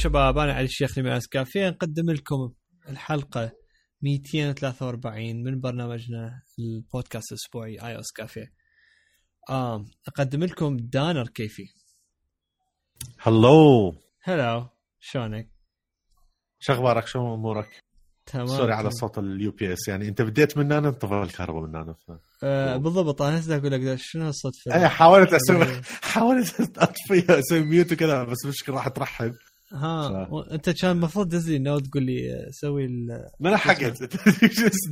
شباب أنا علي الشيخ من كافيه نقدم لكم الحلقة 243 من برنامجنا البودكاست الأسبوعي iOS كافيه آه أقدم لكم دانر كيفي هلو هلو شلونك؟ شو أخبارك شو أمورك؟ تمام sorry على صوت ال UPS يعني أنت بديت من أنا انطفى الكهرباء من أنا ف... آه بالضبط أنا هسه أقول لك شنو هالصدفه؟ اي حاولت أسوي حاولت اطفيها أسوي mute وكذا بس مشكلة راح ترحب ها انت كان المفروض تدز لي note تقول لي سوي ال ما لحقت.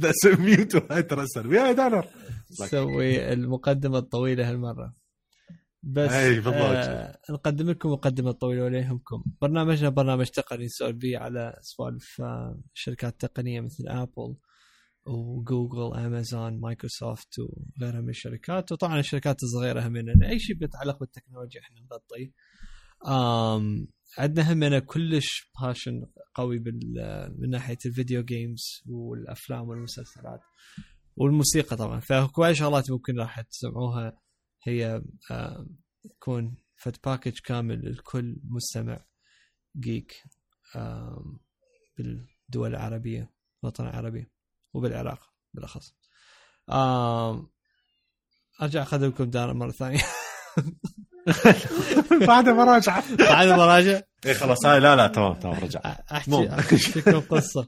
أسوي mute وهاي ترسل. يا دانر سوي المقدمة الطويلة هالمرة. بس أي بالضبط. آه نقدم لكم مقدمة طويلة ولا يهمكم برنامجنا برنامج تقني نسولف به على سوالف آه، شركات تقنية مثل ابل وجوجل امازون مايكروسوفت وغيرها من الشركات. وطبعا الشركات الصغيرة همنا أي شيء بيتعلق بالتكنولوجيا إحنا نغطيه عندنا همنا كلش passion قوي من ناحية ال video games والأفلام والمسلسلات والموسيقى طبعا. فهواي شغلات ممكن راح تسمعوها. هي تكون فد package كامل لكل مستمع geek بالدول العربية الوطن العربي وبالعراق بالأخص. أرجع أخذ لكم دار مرة ثانية. بعد مراجعة. بعد مراجع اي خلاص هاي لا لا تمام تمام رجع. أحكي مو. أحكي لكم قصه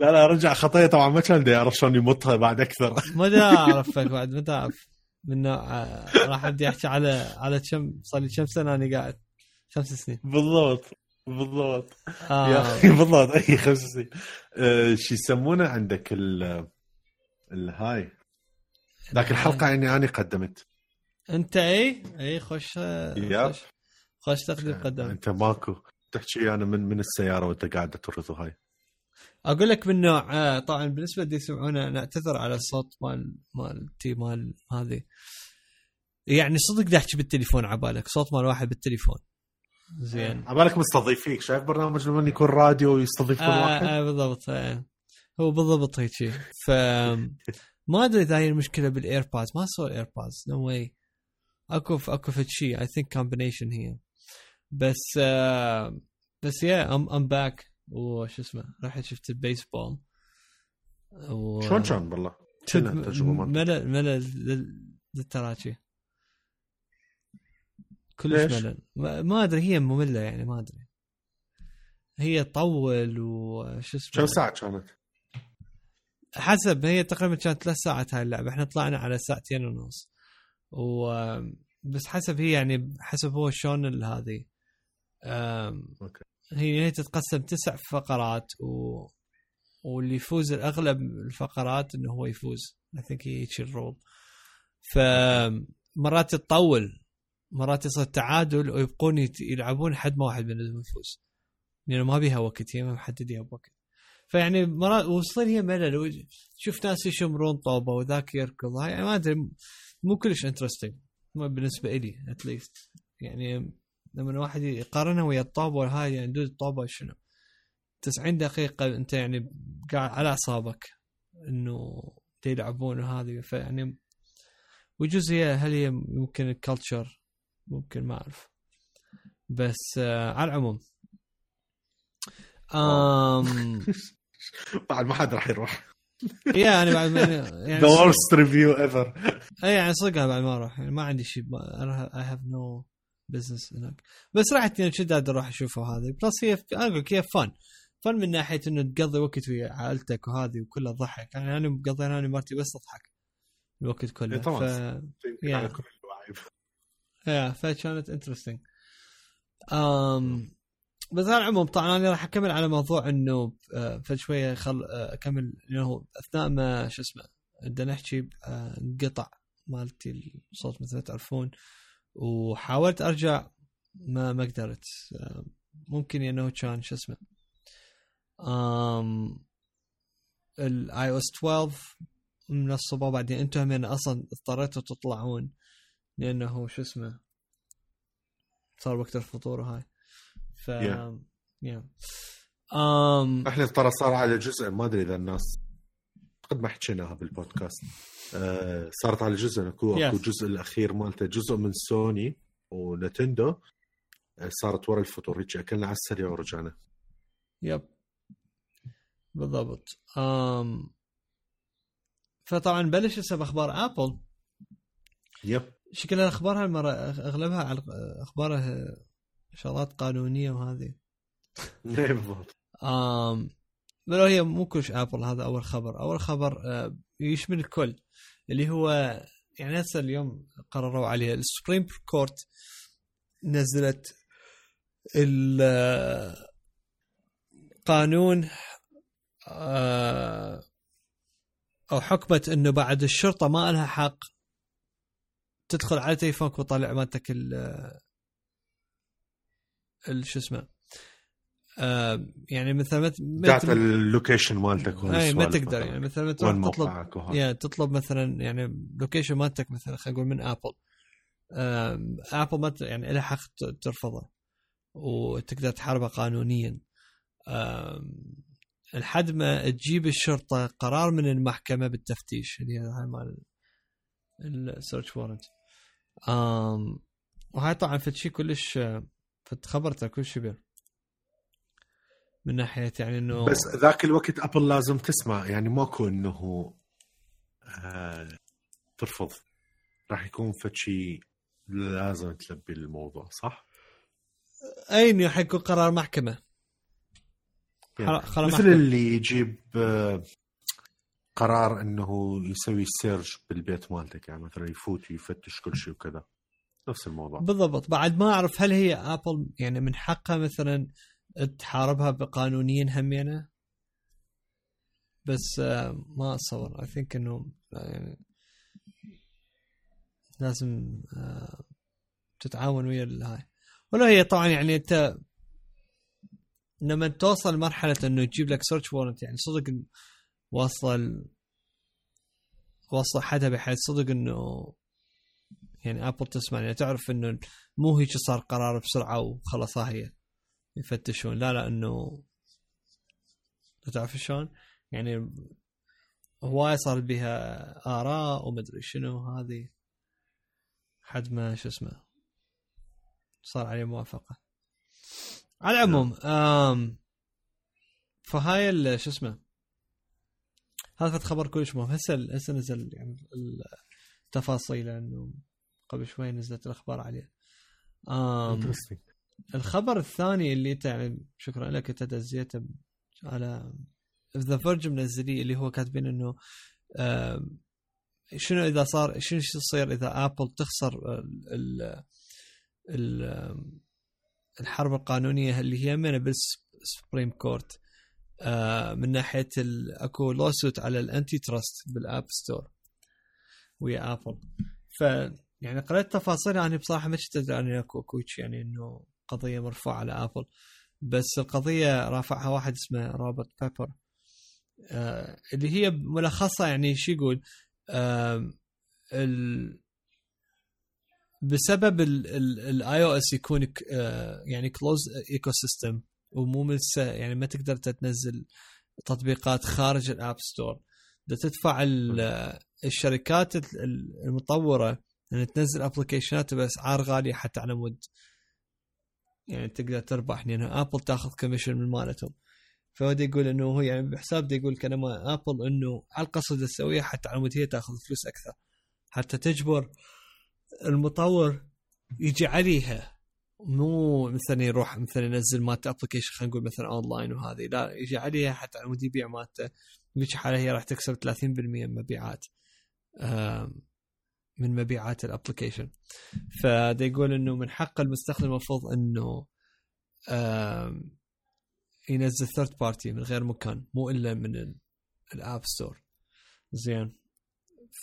لا لا رجع خطية طبعا ما كان بدي أعرف شلون يمطها بعد أكثر. ما دا أعرفك بعد ما دا أعرف. من نوع آه، راح أبدي أحكي على على كم صار لي كم سنة أنا قاعد؟ خمس سنين. بالضبط بالضبط. يا آه أخي بالضبط أي خمس سنين. آه، شو يسمونه عندك ال الهاي ذاك الحلقة يعني أنا قدمت. انت اي اي خوش آه، yup. خوش خوش تقديم قدم. انت ماكو. تحكي أنا من من السيارة وانت قاعد ترث هاي. أقول لك من نوع آه، طبعا بالنسبة اللي يسمعونا نعتذر على الصوت مال مال تي مال هذه. يعني صدق دا أحكي بالتليفون عبالك صوت مال واحد بالتليفون. زين. عبالك مستضيفيك شايف برنامج لما يكون راديو ويستضيف كل آه واحد؟ آه بالضبط آه. هو بالضبط هيك ف ما أدري إذا هي المشكلة بال AirPods ما صار AirPods no way اكو اكو شيء I think combination هي. بس آه بس يا ام ام باك وش اسمه رحت شفت البيسبول. و... شلون كان مالتك؟ ملل ملل لل- للتراكي كلش؟ ملل. ما أدري هي مملة يعني ما أدري. هي تطول وش اسمه؟ كم ساعة كانت؟ حسب هي تقريبا كانت ثلاث ساعات هاي اللعبة. إحنا طلعنا على ساعتين ونص. و بس حسب هي يعني حسب هو شلون هذه. أم، okay. هي هي تتقسم تسع فقرات و واللي يفوز الأغلب الفقرات إنه هو يفوز. I think هيك ال rule. فمرات تطول مرات يصير تعادل ويبقون يلعبون حد ما واحد منهم يفوز. لأنه ما بيها وقت هي ما محددها بوقت. فيعني مرات وصير هي ملل. تشوف ناس يشمرون طوبة وذاك يركض. هاي يعني ما أدري. مو كلش interesting بالنسبة لي at least يعني لما الواحد يقارنها ويا الطوبه هاي يعني dude الطوبه شنو؟ 90 دقيقة أنت يعني قاعد على أعصابك إنه يلعبون وهذه فيعني وجزء هي هل هي ممكن ال culture ممكن ما أعرف. بس آه على العموم. آم بعد ما حد راح يروح. يا أنا بعد ما يعني the worst review ever اي يعني صدق أنا بعد ما أروح يعني ما عندي شيء I have no business هناك. بس رحت يعني شداد أروح أشوفها هذه. plus هي أنا أقول لك هي فن فن من ناحية إنه تقضي وقت ويا عائلتك وهذه وكلها ضحك يعني أنا مقضي أنا ومرتي بس نضحك الوقت كله. إيه طبعاً. ف... يا. فكانت انترستنج أم بس على العموم طبعا أنا راح أكمل على موضوع إنه آه، فد شوية خل آه، أكمل إنه أثناء ما شو اسمه بدنا نحكي آه، انقطع مالتي الصوت مثل ما تعرفون وحاولت أرجع ما ما قدرت ممكن إنه كان شو اسمه ال iOS 12 منصبه بعدين أنتم همين أصلا اضطريتوا تطلعون لأنه شو اسمه صار وقت الفطور وهاي ف Yeah. يا ام إحنا ترى صار على جزء ما أدري إذا الناس قد ما حكيناها بالبودكاست. آه صارت على جزء اكو Yes. أكو جزء الأخير مالته جزء من سوني ونينتندو. صارت ورا الفطور هيك اكلنا على السريع ورجعنا. yep بالضبط. أم فطبعا بلش هسه باخبار ابل yep شكلها أخبارها المرة؟ أغلبها على اخبارها شغلات قانونية وهذه إيه، بالضبط. آم لو هي مو كلش ابل هذا أول خبر. أول خبر آه، يشمل الكل اللي هو يعني هسه اليوم قرروا عليه ال Supreme Court نزلت القانون آه، أو حكمت إنه بعد الشرطة ما لها حق تدخل على تليفونك وتطلع مالتك ال ال شو اسمه آه يعني مثلا data ال location مالتك أي ما تقدر يعني مثلا تروح تطلب يعني تطلب مثلا يعني location مالتك مثلا خلينا نقول من ابل ابل ما يعني لها حق ترفضه وتقدر تحاربه قانونيا. لحد ما تجيب الشرطة قرار من المحكمة بالتفتيش اللي هاي مال ال search warrant وهاي طبعا فد شيء كلش فد خبرته كل شبه من ناحية يعني إنه بس ذاك الوقت أبل لازم تسمع يعني ماكو إنه آه ترفض راح يكون فد شيء لازم تلبي الموضوع صح؟ أي إنه حيكون قرار محكمة يعني مثل محكمة. اللي يجيب آه قرار إنه يسوي search بالبيت مالتك يعني مثلا يفوت ويفتش كل شيء وكذا نفس الموضوع. بالضبط. بعد ما أعرف هل هي ابل يعني من حقها مثلا تحاربها بقانونيا همينه بس آه، ما أتصور. I think إنه يعني لازم آه، تتعاون ويا الهاي ولا هي طبعا يعني أنت لما توصل لمرحله إنه يجيب لك search warrant يعني صدق وصل وصل حدها بحيث صدق إنه يعني ابل تسمع يعني تعرف إنه مو هيك صار قرار بسرعة وخلاص هي يفتشون. لا لا إنه تعرف شلون؟ يعني هواي صار بها آراء ومدري شنو هذه حد ما شو اسمه صار عليه موافقة. على العموم آم فهاي شو اسمه هذا خبر كلش مهم. هسه هسه نزل يعني التفاصيل لأنه قبل شوي نزلت الأخبار عليه. آم الخبر الثاني اللي انت يعني شكرا لك انت دزيته على The Verge منزليه اللي هو كاتبين إنه شنو إذا صار شنو يصير إذا ابل تخسر ال ال الحرب القانونية اللي هي من بال Supreme Court من ناحية أكو lawsuit على ال antitrust بال App Store ويا ابل ف يعني قريت تفاصيل يعني بصراحة ما شفت يعني اكو اكو يعني إنه قضية مرفوعة على آبل. بس القضية رافعها واحد اسمه روبرت بيبر. آه اللي هي ملخصها يعني شو يقول؟ آه ال بسبب ال iOS يكون آه يعني closed ecosystem ومو ملسه يعني ما تقدر تنزل تطبيقات خارج ال App Store تدفع الشركات المطورة يعني تنزل application ات باسعار غالية حتى على مود. يعني تقدر تربح لأن يعني ابل تاخذ commission من مالتهم. فهو يقول إنه هو يعني بحساب يقول كلمة ابل إنه على القصد تسويها حتى على مود هي تاخذ فلوس أكثر. حتى تجبر المطور يجي عليها. مو مثلا يروح مثلا ينزل مالته application خلينا نقول مثلا اونلاين وهذه. لا يجي عليها حتى على مود يبيع مالته. بهيك حاله هي راح تكسب 30% من مبيعات. من مبيعات ال application فدا يقول إنه من حق المستخدم المفروض إنه ينزل third party من غير مكان مو إلا من ال App Store زين.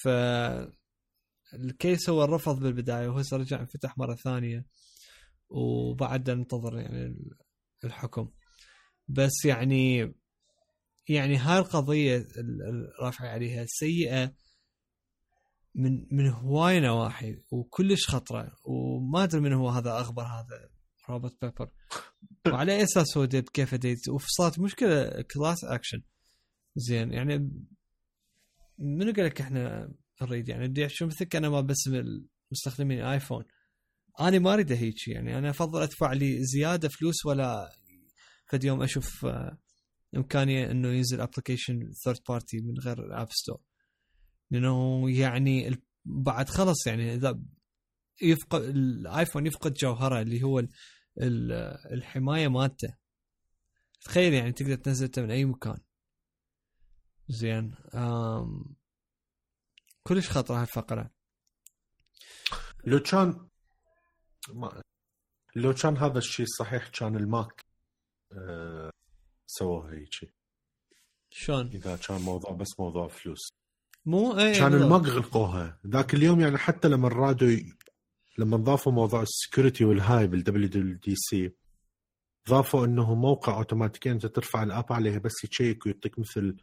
ف ال case هو رفض بالبداية وهسه رجع انفتح مرة ثانية وبعد ننتظر يعني الحكم. بس يعني يعني هاي القضية الرافعه عليها سيئة. من من هواي نواحي وكلش خطرة وما أدري من هو هذا أخبر هذا روبرت بيبر وعلى أساس هو ديت كيف ديت وصارت مشكلة كلاس اكشن زين يعني منو قال لك إحنا نريد؟ يعني بدي شو مثل أنا ما باسم المستخدمين ايفون أنا ما أريد هيك يعني أنا أفضل أدفع لي زيادة فلوس ولا فد يوم أشوف آه، إمكانية إنه ينزل application third party من غير ال App Store لأنه يعني بعد خلص يعني إذا يفقد الايفون يفقد جوهره اللي هو الحماية مالته. تخيل يعني تقدر تنزلته من أي مكان. زين كلش خطره هالفقره لو كان ما... لو كان هذا الشيء صحيح كان الماك أه... سووها هيك. شلون؟ إذا كان موضوع بس موضوع فلوس. مو اي كان الماك غلقوها ذاك اليوم يعني حتى لما رادوا. لما ضافوا موضوع ال security والهاي بال WWDC ضافوا إنه موقع اوتوماتيكيا أنت ترفع ال app عليه بس يشيك ويعطيك مثل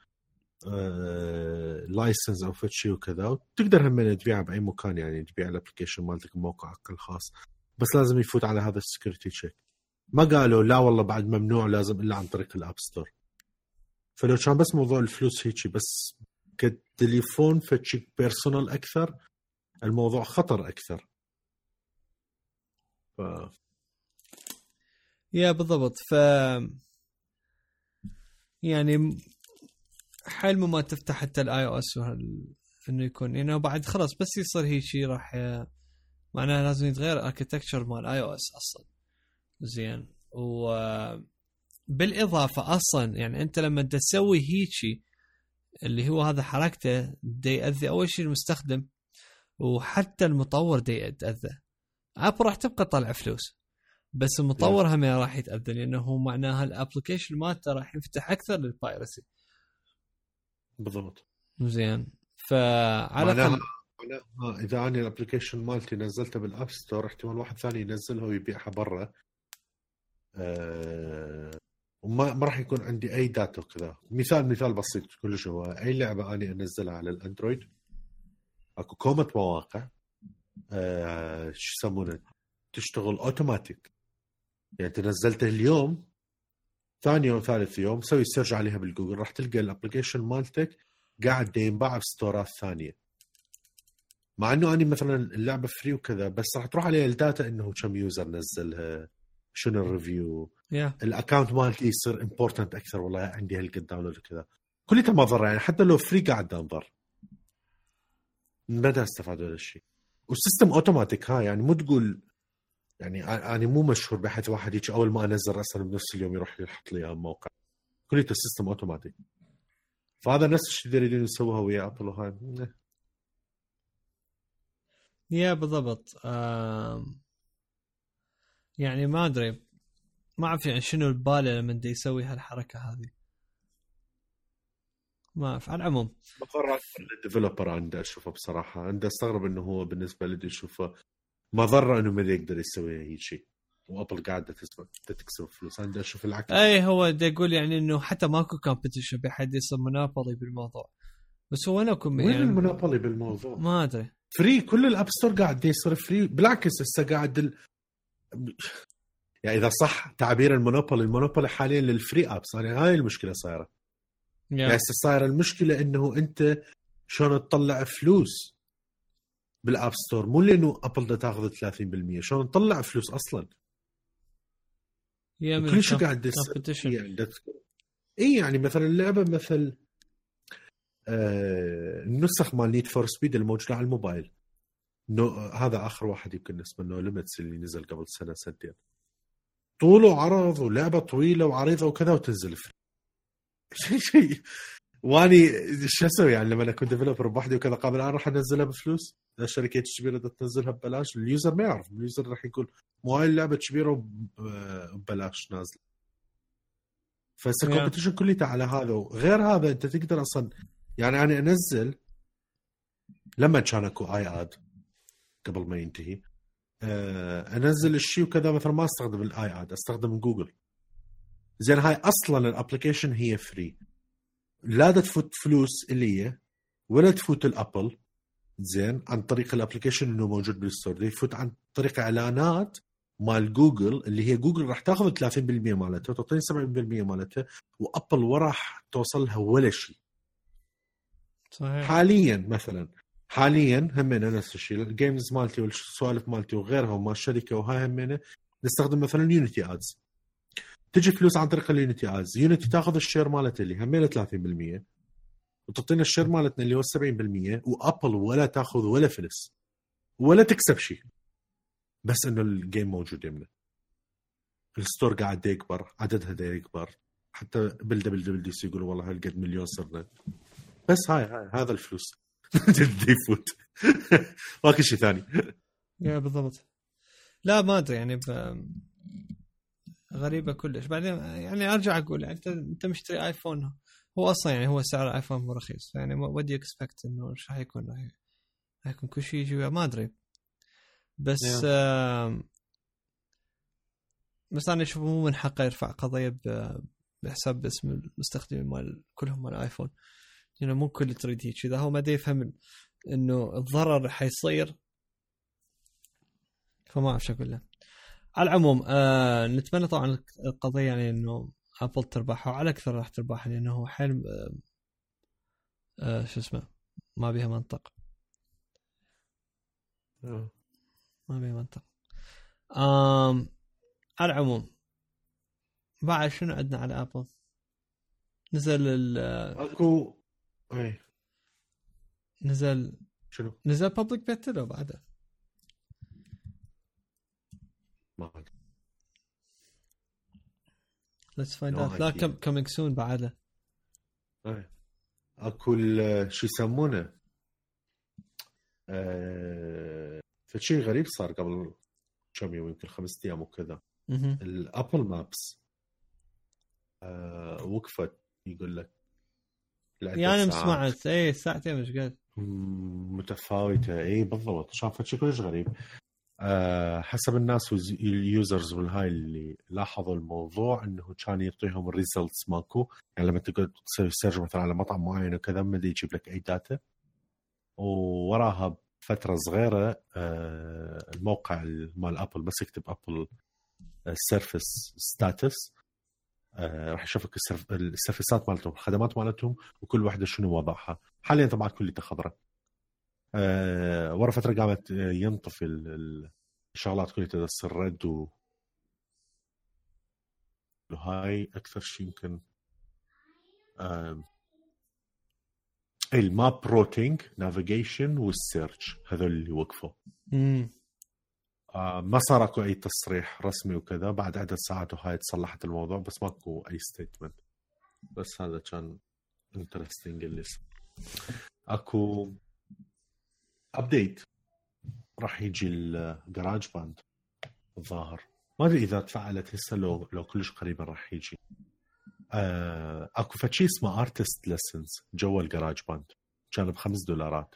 لايسنس آه، أو فد شيء وكذا وتقدر هم تبيعها بأي مكان يعني تبيع الابلكيشن مالتك بموقعك الخاص بس لازم يفوت على هذا السكيورتي تشيك ما قالوا لا والله بعد ممنوع لازم إلا عن طريق الاب ستور فلو كان بس موضوع الفلوس هيك بس كتليفون فتشيك بيرسونال أكثر الموضوع خطر أكثر. ف... يا بالضبط ف يعني حلم ما تفتح حتى الاي أو اس إنه يكون يعني بعد خلاص بس يصير هي شيء راح معناها لازم يتغير اركتكتشر مال اي أو اس أصلا. زين و بالإضافة أصلا يعني أنت لما تسوي هيجي اللي هو هذا حركته دي ياذي أول شيء المستخدم وحتى المطور دي يتاذى أب راح تبقى تطلع فلوس بس المطور هم راح يتأذى لأنه معناها ال application مالته راح ينفتح أكثر لل piracy. بالضبط. زين. فعلى الاقل إذا أنا ال application مالتي نزلته بال App Store احتمال واحد ثاني ينزلها ويبيعها برا. أه وما ما راح يكون عندي أي data وكذا. مثال مثال بسيط كلش هو أي لعبة اني أنزلها على ال Android؟ أكو كومة مواقع أه شو يسمونه؟ تشتغل اوتوماتيك يعني تنزلته اليوم ثاني يوم ثالث يوم سوي search عليها بالجوجل راح تلقى ال application مالتك قاعد ينباع ب store ات ثانية. مع إنه اني مثلا اللعبة free وكذا بس راح تروح عليها ال data إنه كم user نزلها شنو ال review yeah. ال account مالتي يصير important أكثر والله عندي هالقد download وكذا. كلها مضره يعني حتى لو free قاعد انظر من بدأ استفاد هذا الشيء وال system automatic ها يعني مو تقول يعني أنا مو مشهور بحيث واحد يجي أول ما أنزل راسا بنفس اليوم يروح يحط لي بموقع. كليته ال system automatic فهذا نفس الشيء يريدون يسووها ويا ابل وهاي. يا بالضبط. آم... يعني ما أدري. ما أعرف يعني شنو البالة لما يسوي هالحركة هذه. ما أعرف على العموم. مقرر ال developer عنده اشوفه بصراحة عنده استغرب إنه هو بالنسبة لي اشوفه مضرة إنه ما يقدر يسوي هيك شيء. وأبل قاعدة تكسب فلوس. أنا أشوف العكس. أي هو دا يقول يعني إنه حتى ماكو competition بحد يصير monopoly بالموضوع. بس هو أنا وين يعني ال monopoly بالموضوع؟ ما أدري. free كل ال App Store قاعد يصير free بالعكس هسه قاعد ال... يعني إذا صح تعبير ال monopoly ال monopoly حاليا لل free apps يعني هاي المشكلة صايرة. Yeah. يعني صايرة المشكلة إنه أنت شلون تطلع فلوس بال App Store مو لأنه ابل تاخذ 30% شلون تطلع فلوس أصلا؟ كل شيء قاعد يعني إي يعني مثلا اللعبة مثل آه النسخ مال Need for Speed الموجودة على الموبايل. no هذا آخر واحد يمكن اسمه No Limits اللي نزل قبل سنة سنتين. طول وعرض ولعبة طويلة وعريضة وكذا وتنزل free شيء شيء. واني شو أسوي يعني لما أكون developer بوحدي وكذا قابل أنا راح أنزلها بفلوس؟ اذا الشركة كبيره تنزلها ببلاش. ال user ما يعرف. ال user راح يقول مو هاي اللعبه كبيره ببلاش نازلة. فهسه ال competition كليته على هذا. وغير هذا أنت تقدر أصلا يعني أنا أنزل لما كان أكو iAd قبل ما ينتهي. آه، أنزل الشيء وكذا مثلا ما أستخدم ال iAd أستخدم جوجل زين هاي أصلا ال application هي free لا تفوت فلوس الي ولا تفوت الأبل. زين عن طريق ال application إنه موجود بال store يفوت عن طريق إعلانات مال جوجل اللي هي جوجل راح تاخذ 30% مالتها وتعطيني 70% مالتها وأبل وراح توصل لها ولا شيء. صحيح. حاليا مثلا. حاليا همين نفس الشيء. ال games مالتي والسوالف مالتي وغيرها وما الشركة وهاي همين نستخدم مثلا Unity Ads تجي فلوس عن طريق ال Unity Ads Unity تاخذ ال share مالت اللي همين 30% وتعطينا ال share مالتنا اللي هو 70% وأبل ولا تاخذ ولا فلس ولا تكسب شيء. بس إنه ال game موجود يمنا. ال store قاعد يكبر عددها دا يكبر. حتى بال WWDC يقولوا والله هالقد مليون صرنا. بس هاي, هاي هذا الفلوس. يفوت ما شيء ثاني. يا بالضبط. لا ما أدري يعني ب... غريبة كلش. بعدين يعني أرجع أقول يعني أنت أنت مشتري آيفون هو أصلا يعني هو سعر الايفون مو رخيص. يعني what do you expect إنه إيش راح يكون؟ راح يكون كل شيء يجي ما أدري. بس. آه بس أنا أشوف مو من حقه يرفع قضيه بحساب اسم المستخدمين مال كلهم مال آيفون. لأنه مو كل تريد هيك إذا هو ما يفهم إنه الضرر حيصير فما أعرف شو أقول له على العموم آه نتمنى طبعا القضية يعني إنه ابل تربح وعلى أكثر راح تربح لأنه حيل آه آه شو اسمه ما بيها منطق آه. ما بيها منطق آم على العموم بعد شنو عندنا على ابل؟ نزل ال أكو اي نزل شنو؟ نزل public beta لو بعده؟ ما let's find out لا coming soon بعده. اي أكو شو يسمونه؟ أه... فشي غريب صار قبل كم يوم يمكن خمس أيام وكذا. ال Apple Maps آه وقفت يقول لك يعني سمعت اي ساعتين مش قد. متفاوتة. إي بالضبط. شافت شيء كلش غريب. أه حسب الناس وال users والهاي اللي لاحظوا الموضوع إنه كان يعطيهم ال results ماكو. يعني لما تقعد تسوي search مثلا على مطعم معين وكذا ما يجيب لك أي data ووراها فتره صغيرة أه الموقع مال ابل بس يكتب ابل ال service status آه، راح يشوفك ال service ات مالتهم الخدمات مالتهم وكل واحدة شنو وضعها. حاليا طبعا كلها خضراء أه ورا فترة قامت آه، ينطفي الشغلات كلها تصير red و هاي أكثر شيء يمكن آه ال map routing navigation وال search. هذول اللي وقفوا. آه، ما صار اكو أي تصريح رسمي وكذا. بعد عدد ساعات وهاي تصلحت الموضوع بس ماكو أي statement بس هذا كان interesting اللي أكو update راح يجي ال GarageBand الظاهر. ما أدري إذا تفعلت هسه لو لو كلش قريبا راح يجي. آه، أكو فشي اسمه artist lessons جوا ال GarageBand كان بخمس دولارات.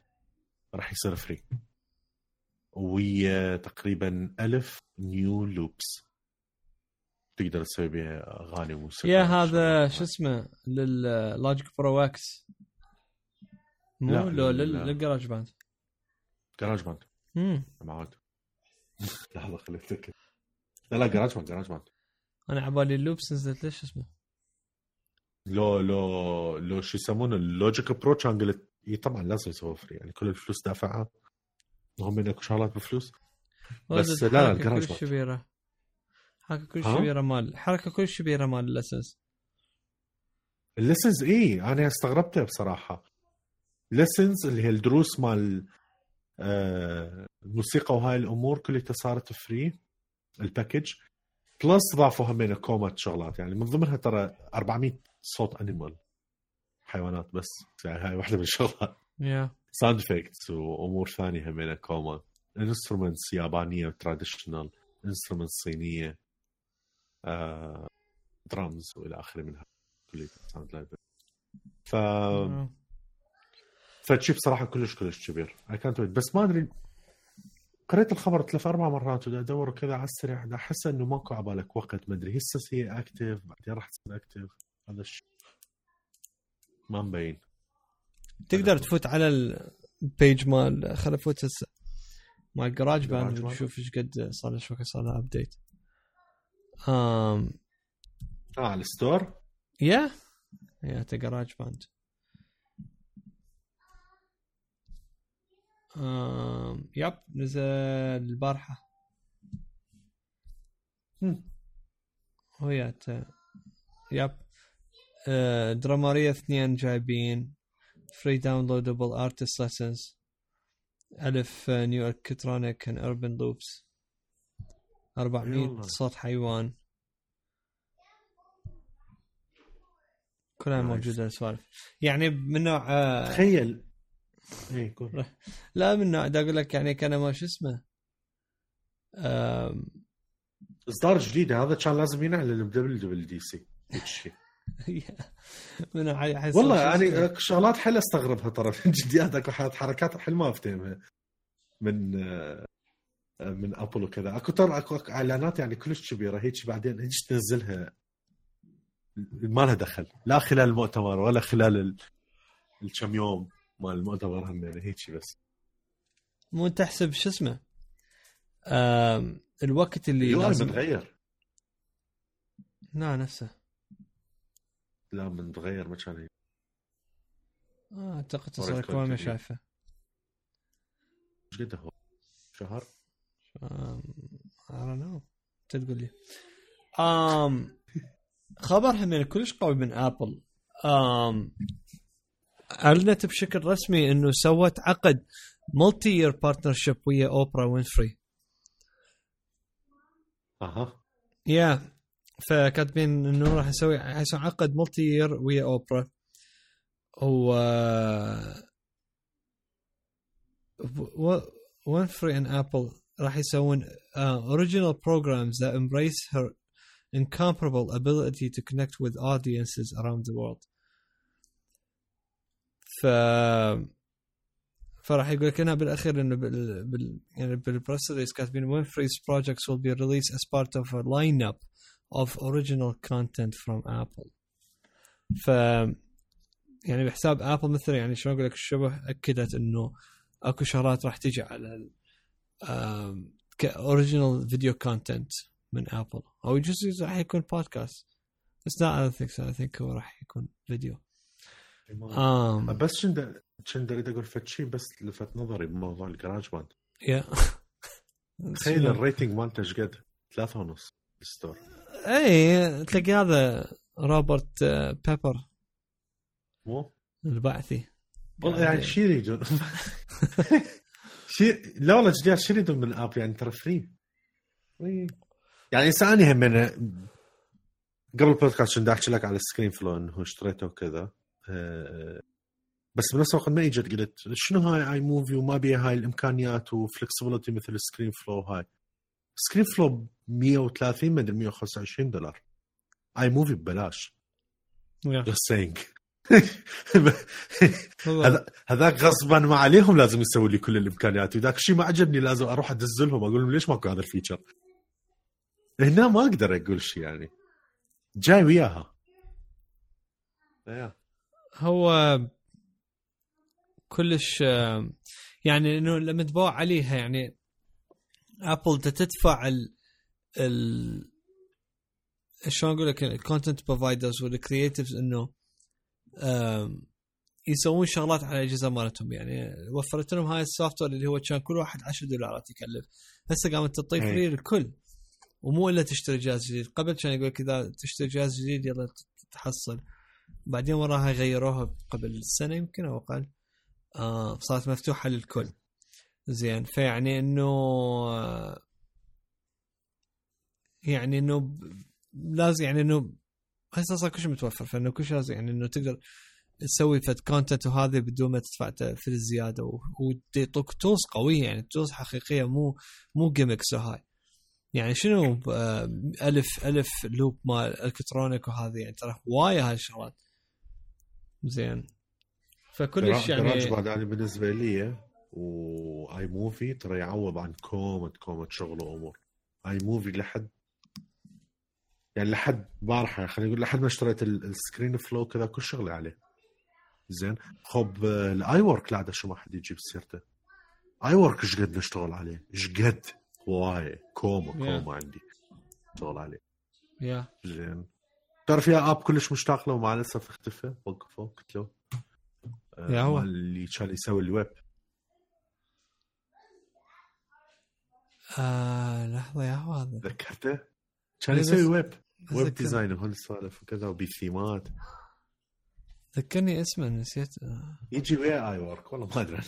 راح يصير free ويا تقريبا ألف new loops تقدر تسوي بها أغاني وموسيقى يا هذا شو اسمه لل Logic Pro X مو لو لل GarageBand GarageBand امم معود لحظة خليني اتاكد لا لا GarageBand GarageBand أنا عبالي ال loops نزلت. ليش اسمه؟ لو لو لو شو يسمونه ال Logic Pro كان قلت إي طبعا لازم يسوي free يعني كل الفلوس دافعها هم اكو شغلات بفلوس. بس لا لا الجراج كل شبيرة. حركة كل شبيرة مال حركة كل شبيرة مال اللسنز اللسنز اي أنا استغربتها بصراحة. lessons اللي هي الدروس مال آه الموسيقى وهاي الأمور كلها صارت free ال package plus ضافوا همين كومات شغلات. يعني من ضمنها ترى 400 صوت animal حيوانات بس. يعني هاي واحدة من الشغلات. Yeah. sound effects وامور ثانية همينه كوما instruments يابانيه traditional instruments صينيه آه، درامز والى اخره منها كلية sound library ف فشي بصراحه كلش كلش كبير اي كانت بس ما ادري قريت الخبر ثلاث أربع مرات ودا ادور كذا على السريع احس انه ماكو عبالك وقت ما ادري هسه هي active بعدين راح تصير active هذا الشيء ما مبين تقدر تفوت على ال page مال خل افوت هسه. مال GarageBand ونشوف إيش قد صار له شو صار له update آه على الستور؟ يا يا جراج باند آم يب نزل البارحة. هويات يب درامارية اثنين جايبين. فري داونلودبل ارتست ليسنز ألف نيو الكترونيك ان اربن لوبس 400 صوت حيوان. كلها موجودة السوالف. يعني من نوع آه تخيل. اي لا من نوع أقول لك يعني كان ما شو اسمه إصدار جديد هذا كان لازم ينعلن ب WWDC من والله يعني شغلات حيل استغربها ترى جديات أكو حركات حيل ما افتهمها من من أبل وكذا. أكو ترى أكو إعلانات يعني كلش كبيرة هيك بعدين هيك تنزلها. ما لها دخل. لا خلال المؤتمر ولا خلال الكم يوم مال المؤتمر هم يعني هيك بس. مو تحسب شو اسمه؟ الوقت اللي لازم متغير. لا نفسه. لا من تغير ما كان آه أعتقد تصير كمان ما شايفه. إيش قد هو؟ شهر؟ Don't know. انت تقول لي. um, خبر همين كلش قوي من Apple um, أعلنت بشكل رسمي إنه سوت عقد multi-year partnership ويا اوبرا وينفري أها. يا فكاتبين إنه راح يسوي حيسوي عقد multi-year ويا أوبرا. و وينفري ان ابل راح يسوون اوريجينال بروجرامز that embrace her incomparable ability to connect with audiences around the world. ف فراح يقول لك هنا بالأخير إنه بال, بال يعني بالبريس ريليس كاتبين Winfrey's projects will be released as part of a lineup. Of original content from Apple. ف يعني بحساب Apple مثلا يعني شلون أقول لك الشبه أكدت إنه أكو شغلات راح تجي على ك original video content من Apple أو يجوز راح يكون بودكاست بس لا I think I think هو راح يكون فيديو آم. بس كنت كنت اريد أقول فد شيء بس لفت نظري بموضوع ال GarageBand يا تخيل ال rating مالته إيش قد؟ ثلاثة ونص بال store اي تلاقي هذا روبرت بيبر. مو؟ البعثي. والله يعني شو يريدون؟ لا والله جديات شو يريدون من ال app يعني ترى free. يعني سألني هم من قبل البودكاست كنت احكي لك على ال ScreenFlow إنه اشتريته وكذا. أه بس بنفس الوقت ما اجت قلت شنو هاي iMovie وما بيها هاي الإمكانيات و flexibility مثل ال ScreenFlow هاي. ScreenFlow 130 مدري 125 دولار. iMovie ببلاش. just saying هذاك غصبا ما عليهم لازم يسوي لي كل الإمكانيات. وذاك الشيء ما عجبني لازم أروح أدز لهم أقول لهم ليش ماكو هذا ال feature؟ هنا ما أقدر أقول شيء يعني. جاي وياها. هو كلش يعني إنه لما تباع عليها يعني Apple تدفع ال ال شلون أقول لك ال content providers وال creatives إنه يسوون شغلات على الأجهزة مالتهم. يعني وفرت لهم هاي ال software اللي هو كان كل واحد 10 دولارات يكلف. هسه قامت تطيف free للكل ومو إلا تشتري جهاز جديد. قبل كان يقول لك إذا تشتري جهاز جديد يلا تحصل. بعدين وراها غيروها قبل سنة يمكن أو أقل. آه صارت مفتوحة للكل. زين. فيعني إنه يعني إنه لازم يعني إنه هسه صار كل شيء متوفر فإنه كل شيء لازم يعني إنه تقدر تسوي فد content وهذا بدون ما تدفع في الزيادة. ويعطوك tools قوية يعني tools حقيقية مو مو gimmicks وهاي يعني شنو آه، ألف ألف loop مال electronic وهذا يعني ترى هوايه هاي الشغلات. زين. فكلش يعني بعد يعني بالنسبة لي و iMovie ترى يعوض عن كومة كومة شغل وأمور. iMovie لحد يعني لحد بارحة خلينا نقول لحد ما اشتريت ال ScreenFlow كذا كل شغلي عليه. زين؟ خب ال iWork لا شو ما حد يجيب سيرته. iWork إيش قد نشتغل عليه؟ إيش قد؟ واي كوما كوما yeah. عندي اشتغل عليه. يا yeah. زين؟ تعرف يا آب كلش مشتاق له ومع الاسف اختفى وقفوا قلت له. يا هو. اللي كان يسوي الويب. آه لحظة يا هذا ذكرته؟ كان يسوي ويب ويب ديزاين وهالسوالف وكذا وبالثيمات ذكرني اسمه نسيت. يجي ويا آي ورك والله ما أدري عن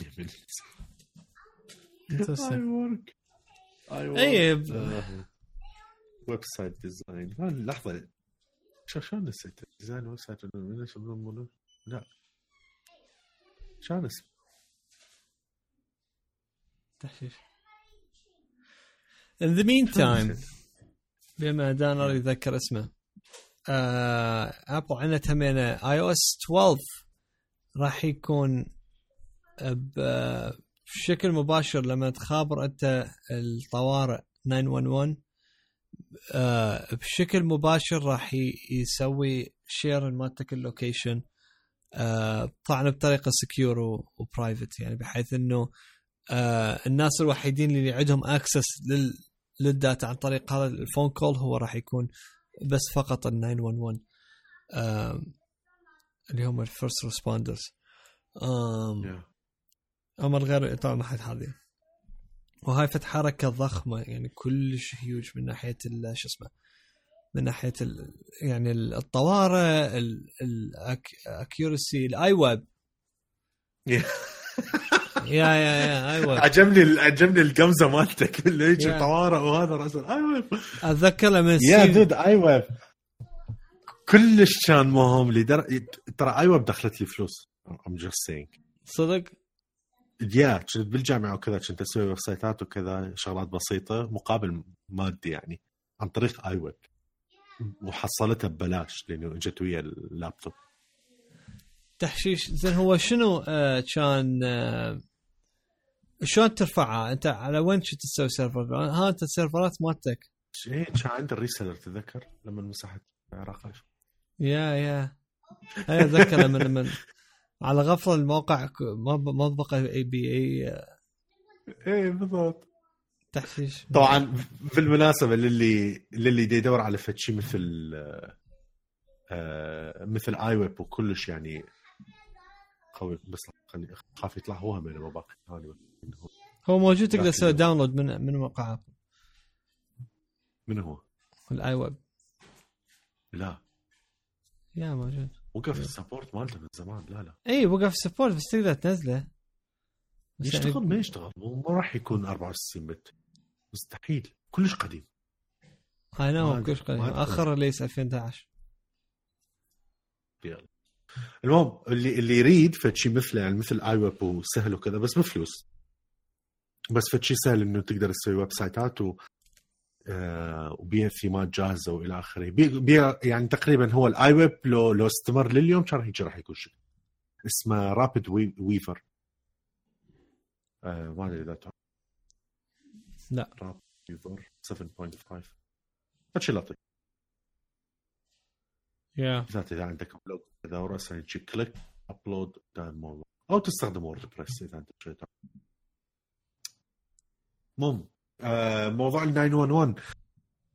iWork iWork اي website design. لحظة. شلون نسيت؟ design website لا. شلون اسمه تحشيش. In the meantime بما دانر يذكر اسمه آه Apple عندنا تمينا iOS 12 راح يكون بشكل مباشر لما تخابر أنت الطوارئ 911 آه بشكل مباشر راح يسوي share مالتك ال location آه طبعا بطريقة secure و private يعني بحيث إنه آه الناس الوحيدين اللي عندهم access لل لل data عن طريق هذا ال phone call هو راح يكون بس فقط ال 911 اللي هم الفيرست ريسبوندرز. اما الغير طبعا ما حد حاضر وهاي فت حركة ضخمة يعني كلش هيوج من ناحية شو اسمه من ناحية ال يعني الطوارئ الاكيورسي الاي ويب يا يا يا أيوه عجبني عجبني القمزة مالتك اللي يجي طوارئ وهذا راس أيوه أتذكر لما يا دود أيوه كلش كان مهم لدر... ترى أيوه دخلت لي فلوس. I'm just saying صدق؟ yeah كنت بالجامعة وكذا كنت أسوي website ات وكذا شغلات بسيطة مقابل مادي يعني عن طريق iWeb وحصلتها ببلاش لأنه إجت ويا اللابتوب. تحشيش. زين هو شنو آه كان آه شلون ترفعها؟ أنت على وين كنت تسوي server ها أنت ال server ات مالتك. إيه كان عند ال reseller تذكر؟ لما مسحت العراق. yeah yeah. أي أتذكر لما لما على غفله الموقع ما ما بقى اي بي اي إيه بالضبط. تحشيش. طبعا بالمناسبة للي للي يدور على فد شيء مثل آه مثل iWeb وكلش يعني قوي بس خلي خاف يطلع هو هم ما باقي هو. موجود تقدر تسوي download من من موقع من هو؟ ال iWeb. لا. yeah موجود. وقف ال support مالته من زمان. لا لا. اي وقف ال support بس تقدر تنزله. يشتغل يعني... ما يشتغل. مو راح يكون 64 bit. مستحيل. كلش قديم. I know كلش قديم. أخر release 2011 يلا. المهم اللي اللي يريد فد شي مثله يعني مثل iWeb وسهل وكذا بس بفلوس. بس فد شي سهل إنه تقدر تسوي website ات و آه وبيع ثيمات جاهزة وإلى آخره. بيع يعني تقريبا هو ال iWeb لو لو استمر لليوم كان هيك راح يكون شيء. اسمه Weaver آه ما أدري إذا لا. RapidWeaver 7.5 فد شي لطيف. بالذات إذا عندك blog اذا وراسا يجي click upload أو تستخدم WordPress إذا أنت شوي المهم موضوع ال 911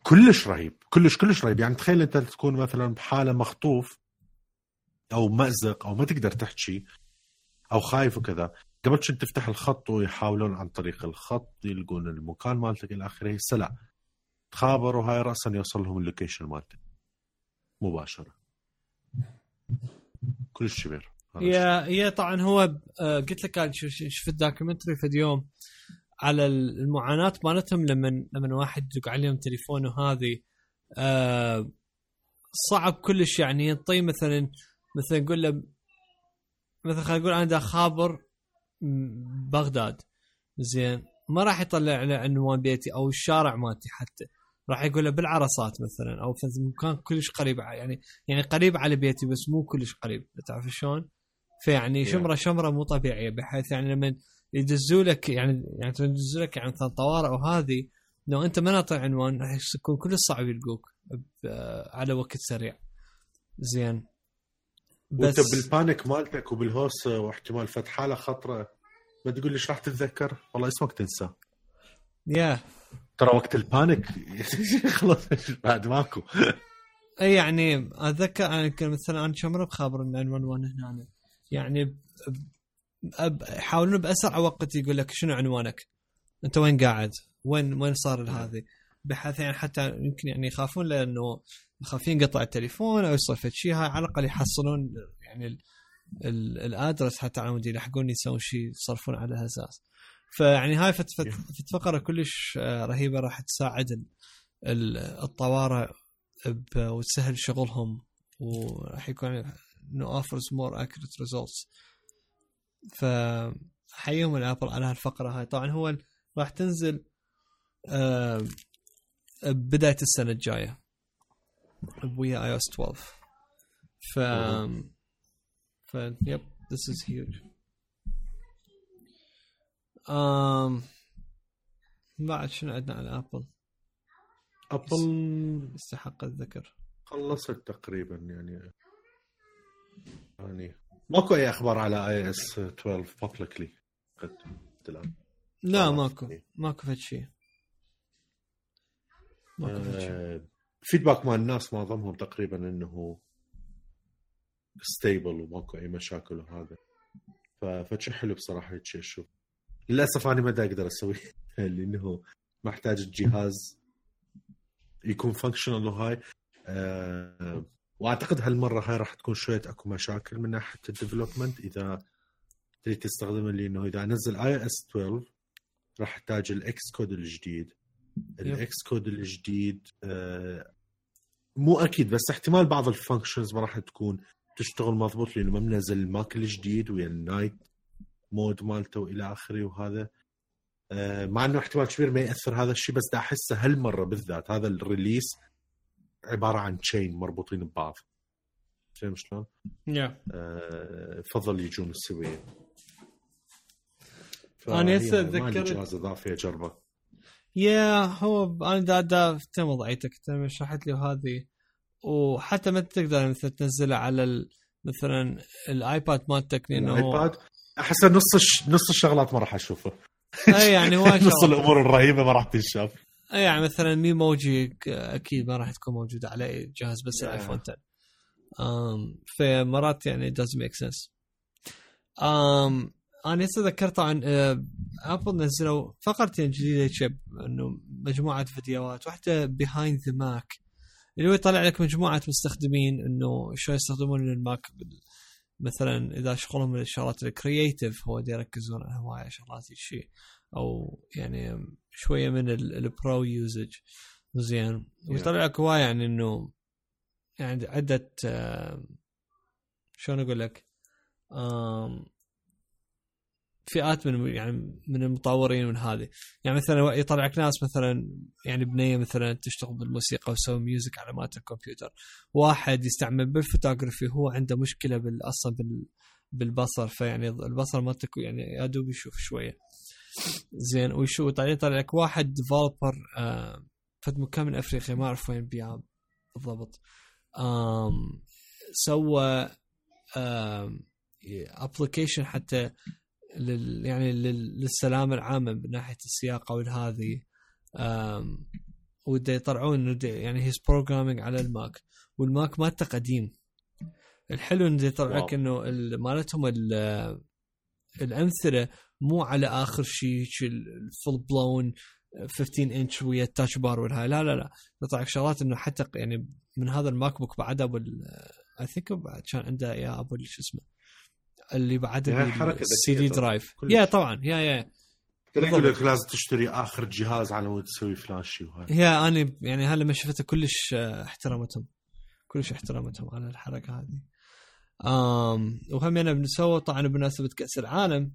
كلش رهيب. كلش كلش رهيب. يعني تخيل أنت تكون مثلا بحالة مخطوف أو مأزق أو ما تقدر تحكي أو خايف وكذا. قبل كنت تفتح الخط ويحاولون عن طريق الخط يلقون المكان مالتك إلى آخره. هسه لا تخابر وهاي راسا يوصل لهم ال location مالتك. مباشرة. كلش كبير يا يا طبعا هو آه، قلت لك شفت دوكيومنتري في اليوم على المعاناة مالتهم لما لما واحد يدق عليهم تليفون وهذه آه صعب كلش يعني ينطي مثلا مثلا نقول له مثلا خلينا نقول أنا خابر بغداد. زين. ما راح يطلع لي عنوان بيتي أو الشارع مالتي حتى. راح يقول له بالعرصات مثلا أو في مكان كلش قريب يعني يعني قريب على بيتي بس مو كلش قريب تعرف شلون؟ فيعني شمرة شمرة مو طبيعية بحيث يعني لما يدزوا لك يعني يعني يدزوا لك يعني مثلا طوارئ وهذه لو أنت ما ناطي عنوان راح يكون كل صعب يلقوك على وقت سريع. زين. بس وانت بالبانيك مالتك وبالهوس واحتمال فتح حالة خطرة ما تقول ليش راح تتذكر؟ والله اسمك تنسى. yeah ترى وقت ال panic. خلاص بعد ماكو. إي يعني أتذكر أنا مثلا أنا كم مره بخابر 911 هنا يعني يحاولون بأسرع وقت يقول لك شنو عنوانك؟ أنت وين قاعد؟ وين وين صار هذه؟ بحيث يعني حتى يمكن يعني يخافون لأنه خايفين ينقطع التليفون أو يصير فد شيء هاي على الأقل يحصلون يعني ال address حتى على مود يلحقون يسوون شيء يصرفون على أساس. فيعني هاي فت فت فت فقرة كلش آه، رهيبة راح تساعد الطوارئ وتسهل شغلهم وراح يكون إنه offers more accurate results. فحيهم ال Apple على هالفقرة هاي. طبعا هو راح تنزل بداية السنة الجاية ويا iOS 12 ف ف yep this is huge. Um, بعد شنو عندنا على Apple؟ Apple يستحق الذكر. خلصت تقريبا يعني. يعني. ماكو أي أخبار على iOS 12 publicly الان لا ماكو. ماكو فد شيء ماكو فد شيء آه، feedback مال الناس معظمهم تقريبا إنه stable وماكو أي مشاكل وهذا. فشي حلو بصراحة هيك أشوف. للأسف أنا ما أقدر أسوي لأنه محتاج الجهاز يكون functional وهاي. أه وأعتقد هالمرة هاي راح تكون شوية أكو مشاكل من ناحية ال development إذا تريد تستخدم اللي انه اذا نزل iOS 12 راح يحتاج ال Xcode الجديد. ال Xcode الجديد آه مو أكيد بس احتمال بعض ال functions ما راح تكون تشتغل مضبوط لأنه ما منزل ال Mac الجديد ويا ال night. mode مالته وإلى آخره وهذا. آه مع إنه احتمال كبير ما يأثر هذا الشيء بس دا أحسه هالمرة بالذات هذا ال release عبارة عن chain مربوطين ببعض. فاهم شلون؟ yeah. آه فضل يجون السويه أنا هسه اتذكرت جهاز اضافي اجربه yeah هو أنا دا دا تم وضعيتك تم شرحت لي هذه. وحتى ما تقدر مثلا تنزلها على ال... مثلا ال iPad مالتك لأنه ال iPad أحس نص نص الشغلات ما راح اشوفها أي يعني نص الأمور الرهيبة ما راح تنشاف. أي يعني مثلا Memoji أكيد ما راح تكون موجودة على جهاز بس ال iPhone 10 um, فمرات يعني does make sense. um, أنا هسه ذكرت طبعا Apple نزلوا فقرتين جديدة شب إنه مجموعة فيديوهات واحدة Behind the Mac اللي هو يطلع لك مجموعة مستخدمين إنه شو يستخدمون ال Mac مثلا إذا شغلهم من الشغلات ال creative هو يركزون على هواية شغلات شيء أو يعني شوية من ال pro usage زين. ويطلع لك هواية يعني إنه يعني عدة شلون أقول لك؟ فئات من يعني من المطورين من هذه. يعني مثلا يطلع لك ناس مثلا يعني بنية مثلا تشتغل بالموسيقى وتسوي music على مال الكمبيوتر. واحد يستعمل بالفوتوغرافي هو عنده مشكلة أصلا بالبصر فيعني البصر مالتك يعني يا دوب يشوف شوية. زين وشو طالع يطلع لك واحد developer آه فد مكان من أفريقيا ما أعرف وين بيها بالضبط. سوى application حتى لل يعني للسلامه العامة من ناحية السياقة والهذه وده يطلعون يعني he's programming على ال Mac. وال Mac مالته قديم. الحلو إنه يطلع لك إنه مالتهم الأمثلة مو على آخر شيء ال full blown 15 انش ويا ال Touch Bar والهاي. لا لا لا. يطلع لك شغلات إنه حتى يعني من هذا ال MacBook بعد أبو I think بعد كان عنده يا أبو شو اسمه اللي بعد ال CD drive. yeah طبعا yeah yeah. يقول لك لازم تشتري آخر جهاز على مود تسوي فلاش وهاي. yeah أنا يعني هلا ما شفته كلش احترمتهم كلش احترمتهم على الحركة هذه. آم وهم أنا بنسوي طبعا بمناسبة كأس العالم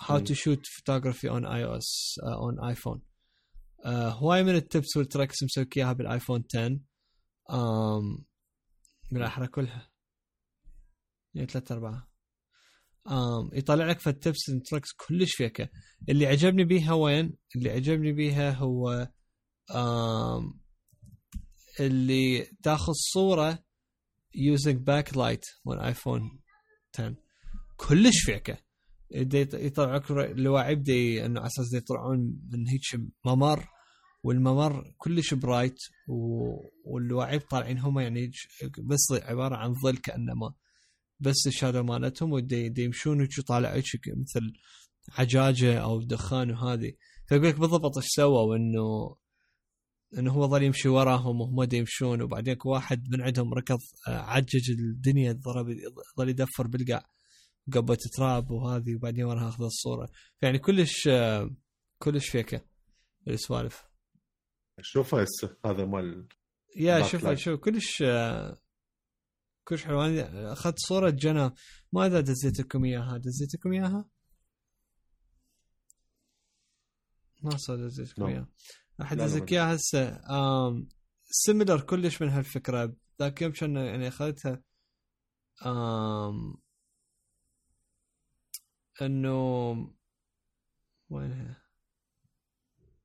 how to shoot photography on iOS on iPhone هواي من ال tips وال tricks مسوي إياها بال iPhone 10 um, من الاحرى كلها. يعني ثلاثة أربعة. um, يطلع لك في ال tips وال tricks كلش فيكة اللي عجبني بيها وين؟ اللي عجبني بيها هو um, اللي تاخذ صورة using backlight من iPhone 10 كلش فيكة يطلعوك لواعب دي إنه على أساس يطلعون من هيك ممر والممر كلش bright واللواعب طالعين هم يعني بس عبارة عن ظل كانما بس ال shadow مالتهم ودي يمشون هيك طالع هيك مثل عجاجه أو دخان وهذه فيقول لك بالضبط إيش سووا؟ انه إنه هو ظل يمشي وراهم وهم يمشون وبعدين واحد من عندهم ركض آه، عجج الدنيا ضرب ظل يدفر بالقاع قبة تراب وهذه وبعدين وراها أخذ الصورة. يعني كلش آه، كلش فيكه السوالف. شوفها هسه هذا مال يا شوف شوف كلش آه، كلش حلو أنا أخذت صورة جنى. ما ادري دزيت لكم إياها. دزيت لكم إياها؟ ما صار دزيت لكم إياها. أحد ادزك إياها هسه؟ similar كلش من هالفكرة. ذاك يوم كان يعني أخذتها آم إنه وينها